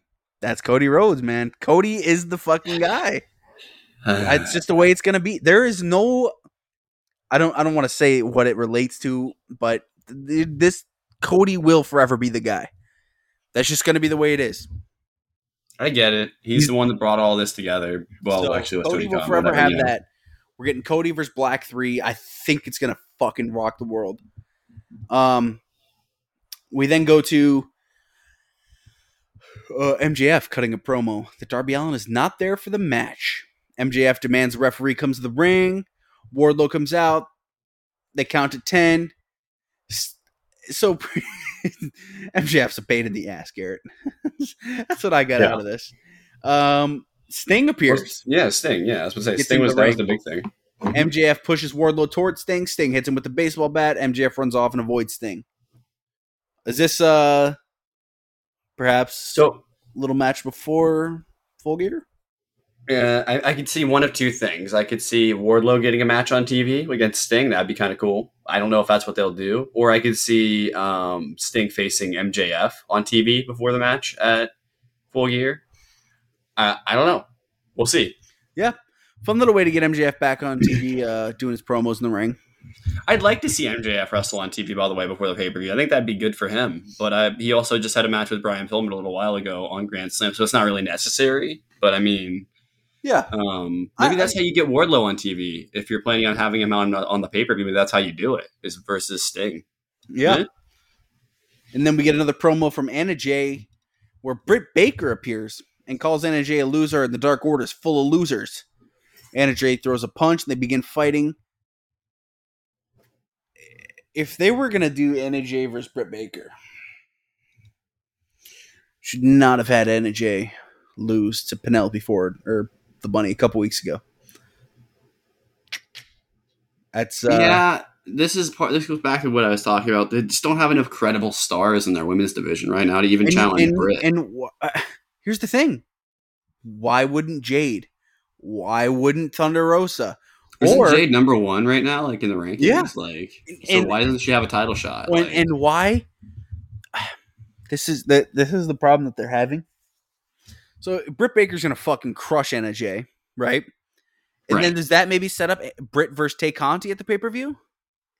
that's Cody Rhodes, man. Cody is the fucking guy. *sighs* it's just the way it's gonna be. There is no. I don't. I don't want to say what it relates to, but th- this Cody will forever be the guy. That's just gonna be the way it is. I get it. He's the one that brought all this together. Well, So, actually, Cody Tony will forever have that. We're getting Cody versus Black Three. I think it's gonna fucking rock the world. Um, we then go to uh, MJF cutting a promo that Darby Allin is not there for the match. MJF demands the referee comes to the ring. Wardlow comes out. They count to ten. So *laughs* MJF's a pain in the ass, Garrett. *laughs* That's what I got Yeah. out of this. Um, Sting appears. Yeah, Sting. Yeah, I was gonna say Gets Sting was the that was the big thing. MJF pushes Wardlow towards Sting. Sting hits him with the baseball bat. MJF runs off and avoids Sting. Is this uh perhaps So a little match before Full Gear? Yeah, I, I could see one of two things. I could see Wardlow getting a match on TV against Sting. That'd be kind of cool. I don't know if that's what they'll do. Or I could see um, Sting facing MJF on TV before the match at Full Gear. I, I don't know. We'll see. Yeah, fun little way to get MJF back on TV, uh, doing his promos in the ring. I'd like to see MJF wrestle on TV, by the way, before the pay per view. I think that'd be good for him. But uh, he also just had a match with Brian Pillman a little while ago on Grand Slam, so it's not really necessary. But I mean, Yeah. Um, maybe I- that's how you get Wardlow on TV. If you're planning on having him on on the pay per view, that's how you do it. Is versus Sting. Yeah. Yeah. And then we get another promo from Anna Jay where Britt Baker appears and calls Anna Jay a loser and the Dark Order is full of losers. Anna Jay throws a punch and they begin fighting. If they were going to do Anna Jay versus Britt Baker, should not have had Anna Jay lose to Penelope Ford or the Bunny a couple weeks ago. That's uh, yeah, this is part. This goes back to what I was talking about. They just don't have enough credible stars in their women's division right now to even and, challenge and, Britt. and uh, here's the thing: why wouldn't Jade? Why wouldn't Thunder Rosa? Isn't or- Jade number one right now, like in the rankings? Yeah. Like, so And- why doesn't she have a title shot? When, Like, and why? *sighs* This is the this is the problem that they're having. So Britt Baker's gonna fucking crush Anna Jay, right? And then does that maybe set up Britt versus Tay Conti at the pay per view?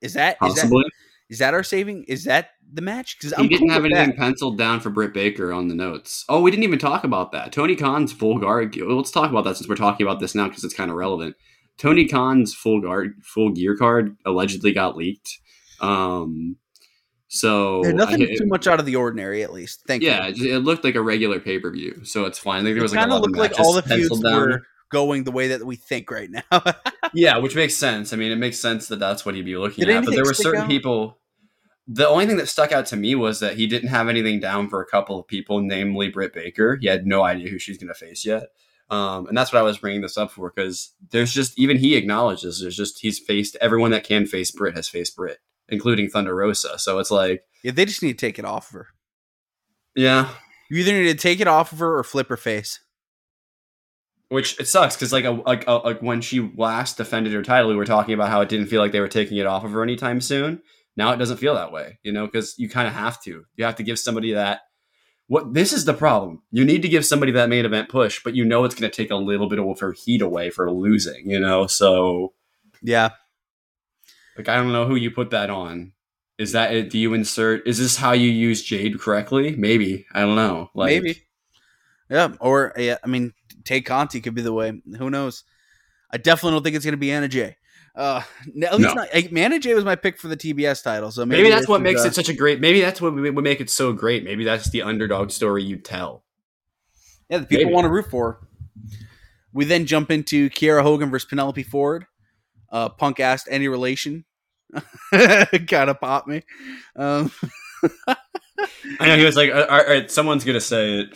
Is that possibly. Is that our saving? Is that the match? Because he didn't cool have anything that. penciled down for Britt Baker on the notes. Oh, we didn't even talk about that. Tony Khan's full guard. Let's talk about that since we're talking about this now because it's kind of relevant. Tony Khan's full guard, full gear card allegedly got leaked. Um, so yeah, nothing I, too much out of the ordinary, at least. Thank you. yeah, you. it looked like a regular pay per view, so it's fine. Like there was it like of looked like all the feuds were going the way that we think right now. *laughs* yeah, which makes sense. I mean, it makes sense that that's what he'd be looking Did at. But there were certain out? people. The only thing that stuck out to me was that he didn't have anything down for a couple of people, namely Britt Baker. He had no idea who she's going to face yet. Um, and that's what I was bringing this up for because there's just even he acknowledges there's just he's faced everyone that can face Britt has faced Britt, including Thunder Rosa. So it's like yeah, they just need to take it off of her. Yeah, you either need to take it off of her or flip her face. Which it sucks because like a, like a, like when she last defended her title, we were talking about how it didn't feel like they were taking it off of her anytime soon. Now it doesn't feel that way, you know, because you kind of have to. You have to give somebody that what this is the problem. You need to give somebody that main event push, but you know it's going to take a little bit of her heat away for losing. You know, so yeah. Like I don't know who you put that on. Is that it? Do you insert? Is this how you use Jade correctly? Maybe I don't know. Like, Maybe. Yeah, or yeah. I mean, Tay Conti could be the way. Who knows? I definitely don't think it's going to be Anna Jay. Uh, at least no. not. Manna J was my pick for the TBS title, so maybe, maybe that's what makes uh, it such a great. Maybe that's what would make it so great. Maybe that's the underdog story you tell. Yeah, the people maybe. want to root for. We then jump into Kiera Hogan versus Penelope Ford. Uh, Punk asked any relation. *laughs* kind of popped me. Um, *laughs* I know he was like, "All right, someone's gonna say it."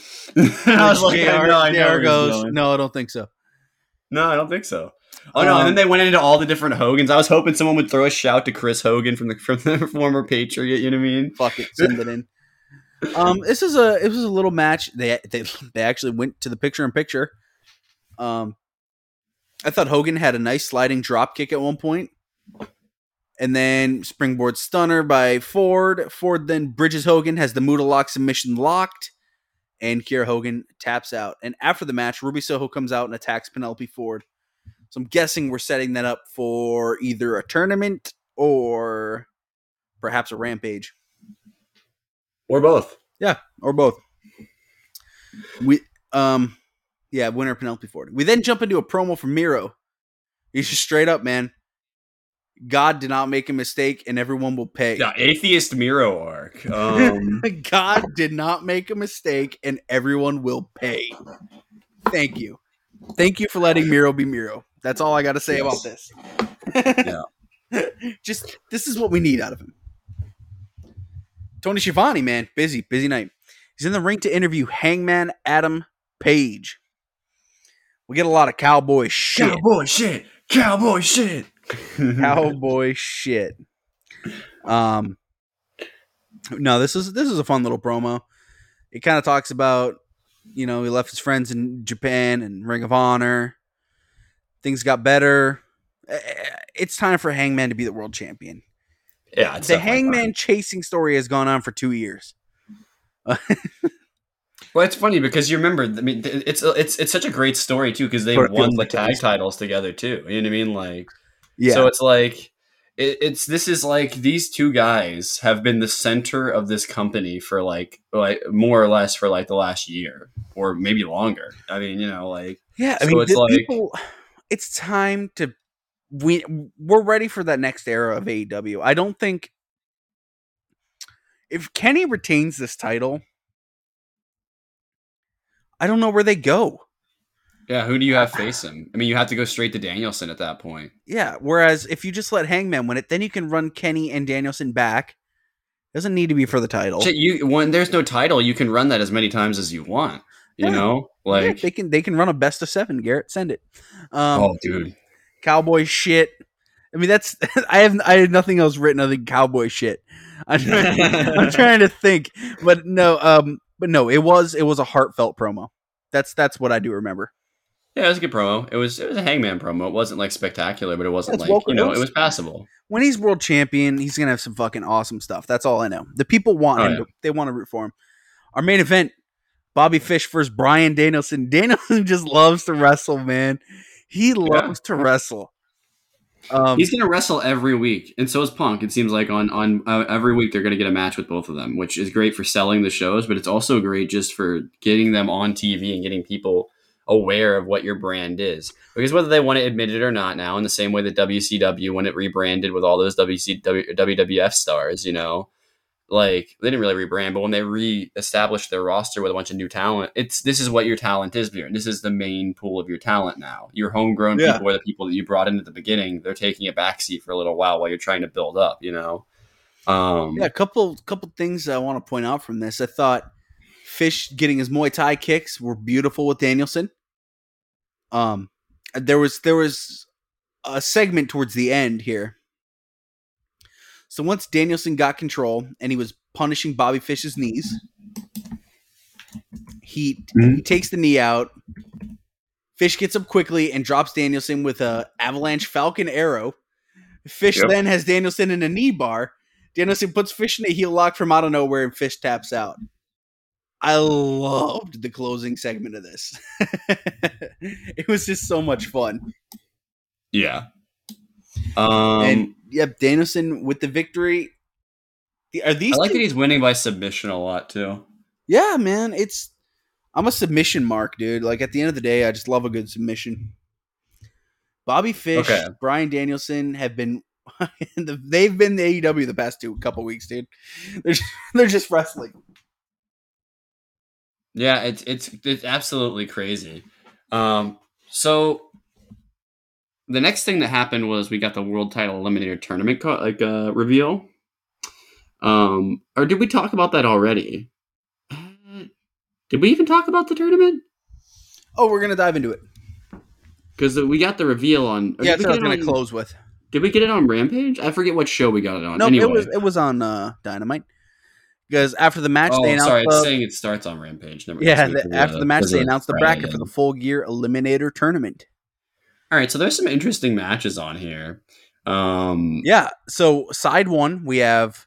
I was like, JR, I know, I know goes, "No, I don't think so." No, I don't think so. Oh no! Um, and then um, they went into all the different Hogans. I was hoping someone would throw a shout to Chris Hogan from the *laughs* from the former Patriot. You know what I mean? Fuck it, send it in. um, this is a it was a little match. They they they actually went to the picture in picture. Um, I thought Hogan had a nice sliding drop kick at one point, and then springboard stunner by Ford. Ford then bridges Hogan, has the Muta lock submission locked, and Kiera Hogan taps out. And after the match, Ruby Soho comes out and attacks Penelope Ford. So I'm guessing we're setting that up for either a tournament or perhaps a rampage. Or both. Yeah, or both. We um yeah, winner Penelope Ford. We then jump into a promo from Miro. He's just straight up, man. God did not make a mistake and everyone will pay. Yeah, atheist Miro arc. Um. *laughs* God did not make a mistake and everyone will pay. Thank you. Thank you for letting Miro be Miro. That's all I got to say yes. about this. yeah. *laughs* Just this is what we need out of him. Tony Schiavone, man, busy, busy night. He's in the ring to interview Hangman Adam Page. We get a lot of cowboy shit. Cowboy shit. Cowboy shit. *laughs* cowboy shit. Um no, this is this is a fun little promo. It kind of talks about, you know, he left his friends in Japan and Ring of Honor things got better. Eh, eh, it's time for Hangman to be the world champion. Yeah, the Hangman chasing story has gone on for two years. *laughs* well, it's funny because you remember. I mean, it's it's it's such a great story too because they won the tag titles together too. You know what I mean? Like, yeah. So it's like it, it's this is like these two guys have been the center of this company for like like more or less for like the last year or maybe longer. I mean, you know, like yeah. I so mean, it's like. People it's time to we we're ready for that next era of AEW. I don't think if Kenny retains this title, I don't know where they go. Yeah, who do you have face him? I mean, you have to go straight to Danielson at that point. Yeah, whereas if you just let Hangman win it, then you can run Kenny and Danielson back. Doesn't need to be for the title. You when there's no title, you can run that as many times as you want. You yeah. know, like yeah, they can they can run a best of seven. Garrett, send it. Um, oh, dude, cowboy shit. I mean, that's *laughs* I have I have nothing else written other than cowboy shit. *laughs* I'm trying, I'm trying to think, but no, um, but no, it was it was a heartfelt promo. That's that's what I do remember. Yeah, it was a good promo. It was it was a Hangman promo. It wasn't like spectacular, but it wasn't like you know it was, passable. When he's world champion, he's gonna have some fucking awesome stuff. That's all I know. The people want oh, him. Yeah. To, they want to root for him. Our main event Bobby Fish versus Bryan Danielson. *laughs* Danielson just loves to wrestle, man. He loves yeah. to wrestle. Um, He's going to wrestle every week, and so is Punk. It seems like on on uh, every week they're going to get a match with both of them, which is great for selling the shows, but it's also great just for getting them on TV and getting people aware of what your brand is. Because whether they want to admit it or not now, in the same way that WCW when it rebranded with all those WC, W- WWF stars, you know, like they didn't really rebrand, but when they re-established their roster with a bunch of new talent, it's this is what your talent is, Bjorn. This is the main pool of your talent now. Your homegrown Yeah. people are the people that you brought in at the beginning. They're taking a backseat for a little while while you're trying to build up. You know. Um, Yeah, a couple couple things I want to point out from this. I thought Fish getting his Muay Thai kicks were beautiful with Danielson. Um, there was there was a segment towards the end here. So once Danielson got control and he was punishing Bobby Fish's knees, he, Mhm. he takes the knee out. Fish gets up quickly and drops Danielson with a avalanche Falcon arrow. Fish Yep. then has Danielson in a knee bar. Danielson puts Fish in a heel lock from out of nowhere and Fish taps out. I loved the closing segment of this. *laughs* it was just so much fun. yeah. Um, and yep, Danielson with the victory. Are these I like two- that he's winning by submission a lot too. Yeah, man, it's I'm a submission mark, dude. Like at the end of the day, I just love a good submission. Bobby Fish, Okay. Bryan Danielson have been *laughs* they've been the AEW the past two couple weeks, dude. They're just, *laughs* they're just wrestling. Yeah, it's it's it's absolutely crazy. Um, so the next thing that happened was we got the world title eliminator tournament co- like uh, reveal. Um, or did we talk about that already? Uh, Did we even talk about the tournament? Oh, we're gonna dive into it. Because we got the reveal on. yeah, that's what I was gonna on- close with. Did we get it on Rampage? I forget what show we got it on. No, anyway. it was it was on uh, Dynamite because after the match oh, they announced sorry, it's the, saying it starts on Rampage. Never yeah the, after the match they announced the bracket for the full gear eliminator tournament. All right, so there's some interesting matches on here. Um, Yeah. So side one, we have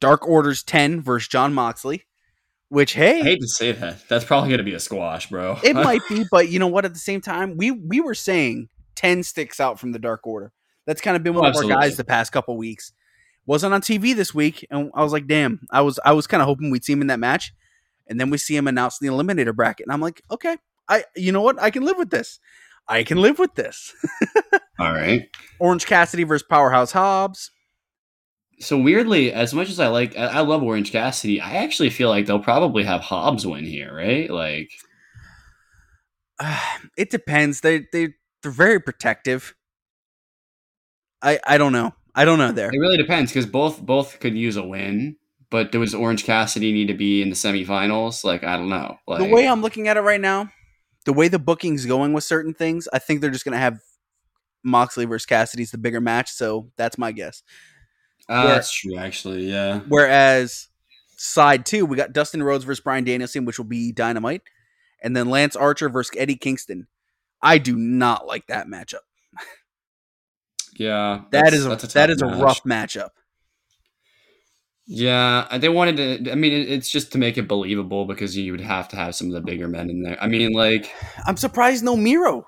Dark Orders 10 versus Jon Moxley, which hey, I hate to say that. That's probably going to be a squash, bro. *laughs* it might be, but you know what? At the same time, we we were saying 10 sticks out from the Dark Order. That's kind of been one Oh, of our guys the past couple weeks. Wasn't on TV this week, and I was like, damn, I was I was kind of hoping we'd see him in that match. And then we see him announce the eliminator bracket. And I'm like, okay, I you know what? I can live with this. I can live with this. *laughs* All right. Orange Cassidy versus Powerhouse Hobbs. So weirdly, as much as I like, I love Orange Cassidy. I actually feel like they'll probably have Hobbs win here, right? Like, *sighs* it depends. They they they're very protective. I I don't know. I don't know there. it really depends because both both could use a win. But does Orange Cassidy need to be in the semifinals? Like, I don't know. Like, the way I'm looking at it right now, the way the booking's going with certain things, I think they're just gonna have Moxley versus Cassidy's the bigger match. So that's my guess. Ah, where- that's true, actually. Yeah. Whereas side two, we got Dustin Rhodes versus Bryan Danielson, which will be Dynamite, and then Lance Archer versus Eddie Kingston. I do not like that matchup. Yeah. That's- is a, that's that is a match. rough matchup. Yeah, they wanted to. I mean, it's just to make it believable because you would have to have some of the bigger men in there. I mean, like, I'm surprised no Miro.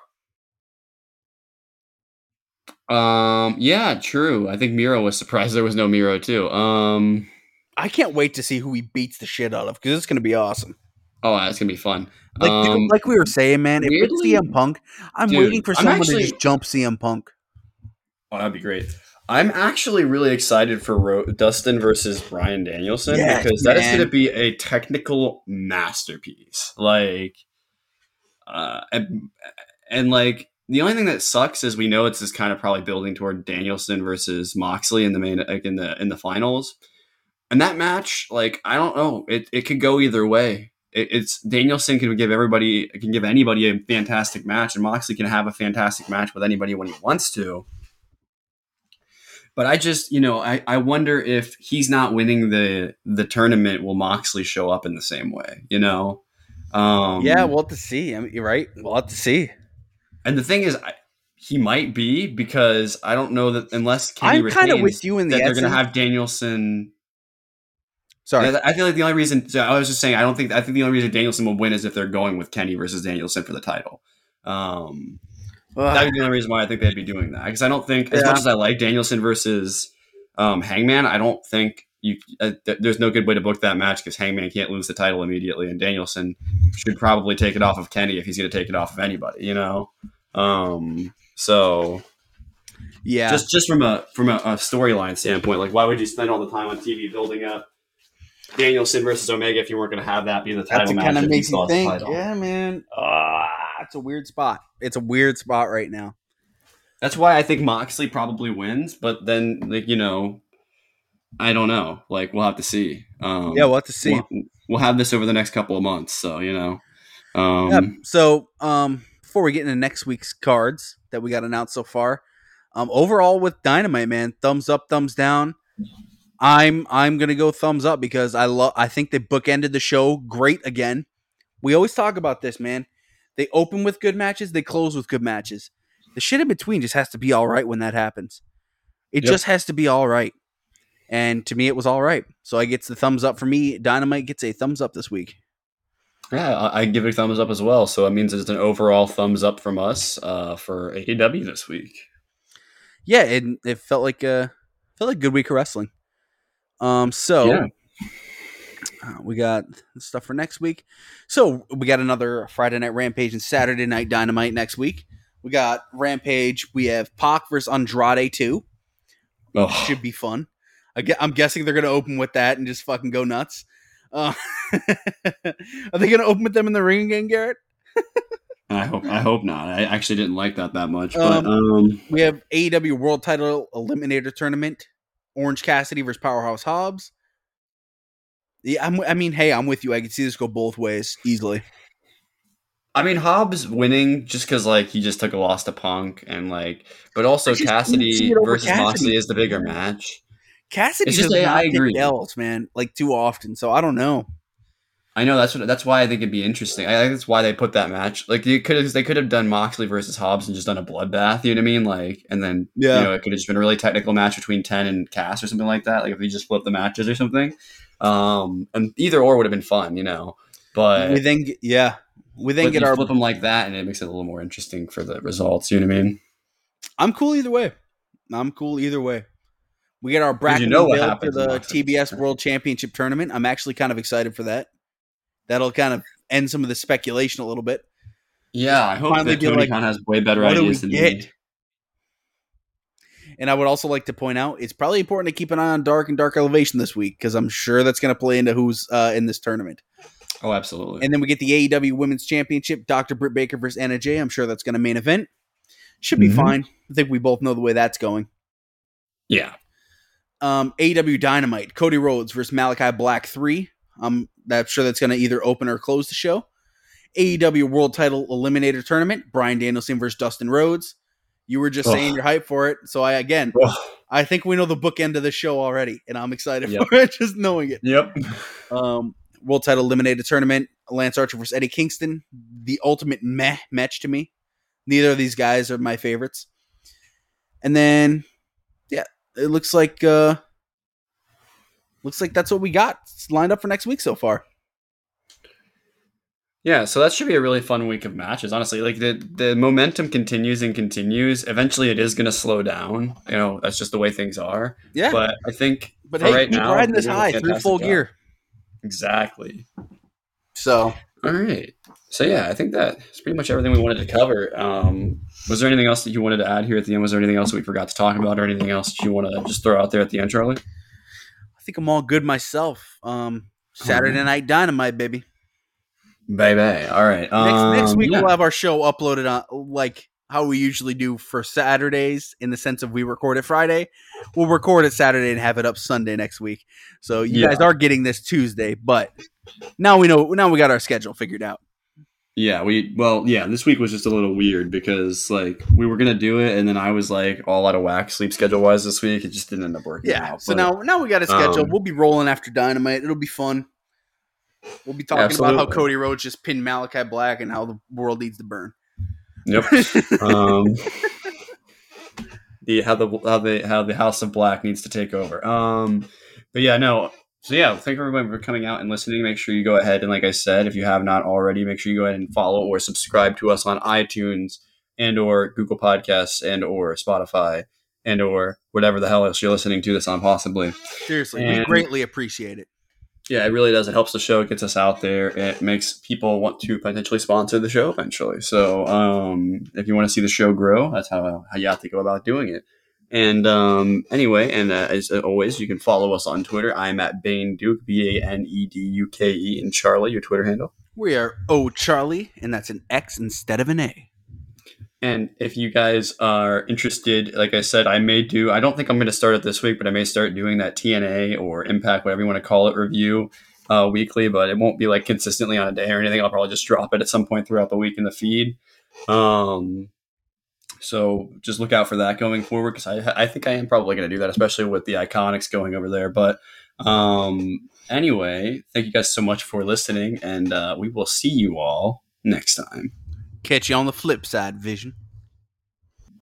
um, yeah, true. I think Miro was surprised there was no Miro too. Um, I can't wait to see who he beats the shit out of because it's gonna be awesome. oh, that's gonna be fun. Like, dude, um, like we were saying, man, if it's CM Punk, I'm Dude, waiting for someone actually- to just jump CM Punk. Oh, that'd be great. I'm actually really excited for Ro- Dustin versus Bryan Danielson Yes, because that is man. going to be a technical masterpiece. Like, uh, and, and like the only thing that sucks is we know it's just kind of probably building toward Danielson versus Moxley in the main like in the in the finals, and that match, like I don't know, it it could go either way. It, it's Danielson can give everybody can give anybody a fantastic match, and Moxley can have a fantastic match with anybody when he wants to. But I just, you know, I, I wonder if he's not winning the the tournament, will Moxley show up in the same way? You know, um, yeah, we'll have to see. I mean, you're right. We'll have to see. And the thing is, I, he might be because I don't know that unless Kenny I'm kind of with you in the that they're going to have Danielson. Sorry. I feel like the only reason so I was just saying I don't think I think the only reason Danielson will win is if they're going with Kenny versus Danielson for the title. Um, That'd be the only reason why I think they'd be doing that. Because I don't think, as Yeah. much as I like Danielson versus um, Hangman, I don't think you. Uh, th- there's no good way to book that match because Hangman can't lose the title immediately, and Danielson should probably take it off of Kenny if he's going to take it off of anybody. You know. Um, so yeah, just just from a from a, a storyline standpoint, like why would you spend all the time on TV building up Danielson versus Omega if you weren't going to have that be the title that's match? kind of makes you think. Yeah, man. Ah, it's a weird spot. It's a weird spot right now. That's why I think Moxley probably wins, but then like you know, I don't know. Like we'll have to see. Um, Yeah, we'll have to see. We'll, we'll have this over the next couple of months, so you know. Um, Yep. So, um, before we get into next week's cards that we got announced so far, um, overall with Dynamite, man, thumbs up, thumbs down. I'm I'm gonna go thumbs up because I love. I think they bookended the show great again. We always talk about this, man. They open with good matches, they close with good matches. The shit in between just has to be all right when that happens. It Yep. just has to be all right. And to me, it was all right. So I gets the thumbs up for me. Dynamite gets a thumbs up this week. Yeah, I, I give it a thumbs up as well. So it means it's an overall thumbs up from us uh, for AEW this week. yeah, it, it felt like a felt like a good week of wrestling. Um, so Yeah. Uh, we got stuff for next week. So we got another Friday Night Rampage and Saturday Night Dynamite next week. We got Rampage. We have Pac versus Andrade too. Oh, Should be fun. I'm guessing they're gonna open with that and just fucking go nuts. Uh, *laughs* are they gonna open with them in the ring again, Garrett? I hope I hope not. I actually didn't like that that much, Um, but um, We have AEW World Title Eliminator Tournament. Orange Cassidy versus Powerhouse Hobbs. Yeah, I'm, I mean, hey, I'm with you. I can see this go both ways easily. I mean Hobbs winning just because like he just took a loss to Punk and like, but also I just didn't see Cassidy versus Cassidy. Moxley is the bigger match. Cassidy It's just does not I agree. L's, man, like too often. So I don't know. I know that's what that's why I think it'd be interesting. I think that's why they put that match. Like you could they could have done Moxley versus Hobbs and just done a bloodbath. You know what I mean? Like and then Yeah. you know it could have just been a really technical match between Ten and Cass or something like that. Like if they just flip the matches or something. Um, and either or would have been fun, you know. But we then, yeah, we then get our. flip them like that, and it makes it a little more interesting for the results. You know what I mean? I'm cool either way. I'm cool either way. We get our bracket you know build for the. TBS World Championship tournament. I'm actually kind of excited for that. That'll kind of end some of the speculation a little bit. Yeah, I hope Finally that Tony like, Khan has way better what do we ideas than get? me. And I would also like to point out it's probably important to keep an eye on Dark and Dark Elevation this week because I'm sure that's going to play into who's uh, in this tournament. Oh, absolutely. And then we get the AEW Women's Championship, Dr. Britt Baker versus Anna Jay. I'm sure that's going to main event. Should be Mhm. fine. I think we both know the way that's going. yeah, Um, AEW Dynamite, Cody Rhodes versus Malakai Black 3. I'm that's sure that's going to either open or close the show. AEW World Title Eliminator Tournament, Bryan Danielson versus Dustin Rhodes. You were just Ugh. saying you're hyped for it. So I, again, Ugh. I think we know the bookend of the show already, and I'm excited Yep. for *laughs* it, just knowing it. yep. Um, World Title Eliminator Tournament, Lance Archer versus Eddie Kingston, the ultimate meh match to me. Neither of these guys are my favorites. And then, yeah, it looks like uh, looks like that's what we got It's lined up for next week so far. Yeah, so that should be a really fun week of matches. Honestly, like the the momentum continues and continues. Eventually, it is going to slow down. You know, that's just the way things are. Yeah, but, But I think for hey, right keep now, riding this they're doing a high through full job. gear. Exactly. So All right. So yeah, I think that's pretty much everything we wanted to cover. Um, was there anything else that you wanted to add here at the end? Was there anything else we forgot to talk about, or anything else that you want to just throw out there at the end, Charlie? I think I'm all good myself. Um, Saturday Alright. Night Dynamite, baby. Baby. All right. Next, next Um, week yeah. we'll have our show uploaded on like how we usually do for Saturdays in the sense of we record it Friday. We'll record it Saturday and have it up Sunday next week. So you Yeah. guys are getting this Tuesday, but now we know now we got our schedule figured out. Yeah, we well, yeah, this week was just a little weird because like we were gonna do it and then I was like all out of whack sleep schedule wise this week. It just didn't end up working Yeah. out. So but- now now we got a schedule. um, we'll be rolling after Dynamite. It'll be fun. We'll be talking about how Cody Rhodes just pinned Malakai Black and how the world needs to burn. Yep. *laughs* um the how the how the how the House of Black needs to take over. Um but yeah, no. So yeah, thank everybody for coming out and listening. Make sure you go ahead and like I said, if you have not already, make sure you go ahead and follow or subscribe to us on iTunes, and or Google Podcasts and or Spotify and or whatever the hell else you're listening to this on possibly. Seriously, we greatly appreciate it. Yeah, it really does. It helps the show. It gets us out there. It makes people want to potentially sponsor the show eventually. So, um, if you want to see the show grow, that's how, how you have to go about doing it. And um, anyway, and uh, as always, you can follow us on Twitter. I'm at Bane Duke, B A N E D U K E, and Charlie, your Twitter handle. We are O Charlie, and that's an X instead of an A. And if you guys are interested, like I said, I may do, I don't think I'm going to start it this week, but I may start doing that TNA or Impact, whatever you want to call it, review uh, weekly, but it won't be like consistently on a day or anything. I'll probably just drop it at some point throughout the week in the feed. Um, so just look out for that going forward because I, I think I am probably going to do that, especially with the IIconics going over there. But um, anyway, thank you guys so much for listening, and uh, we will see you all next time. Catch you on the flip side, Vision.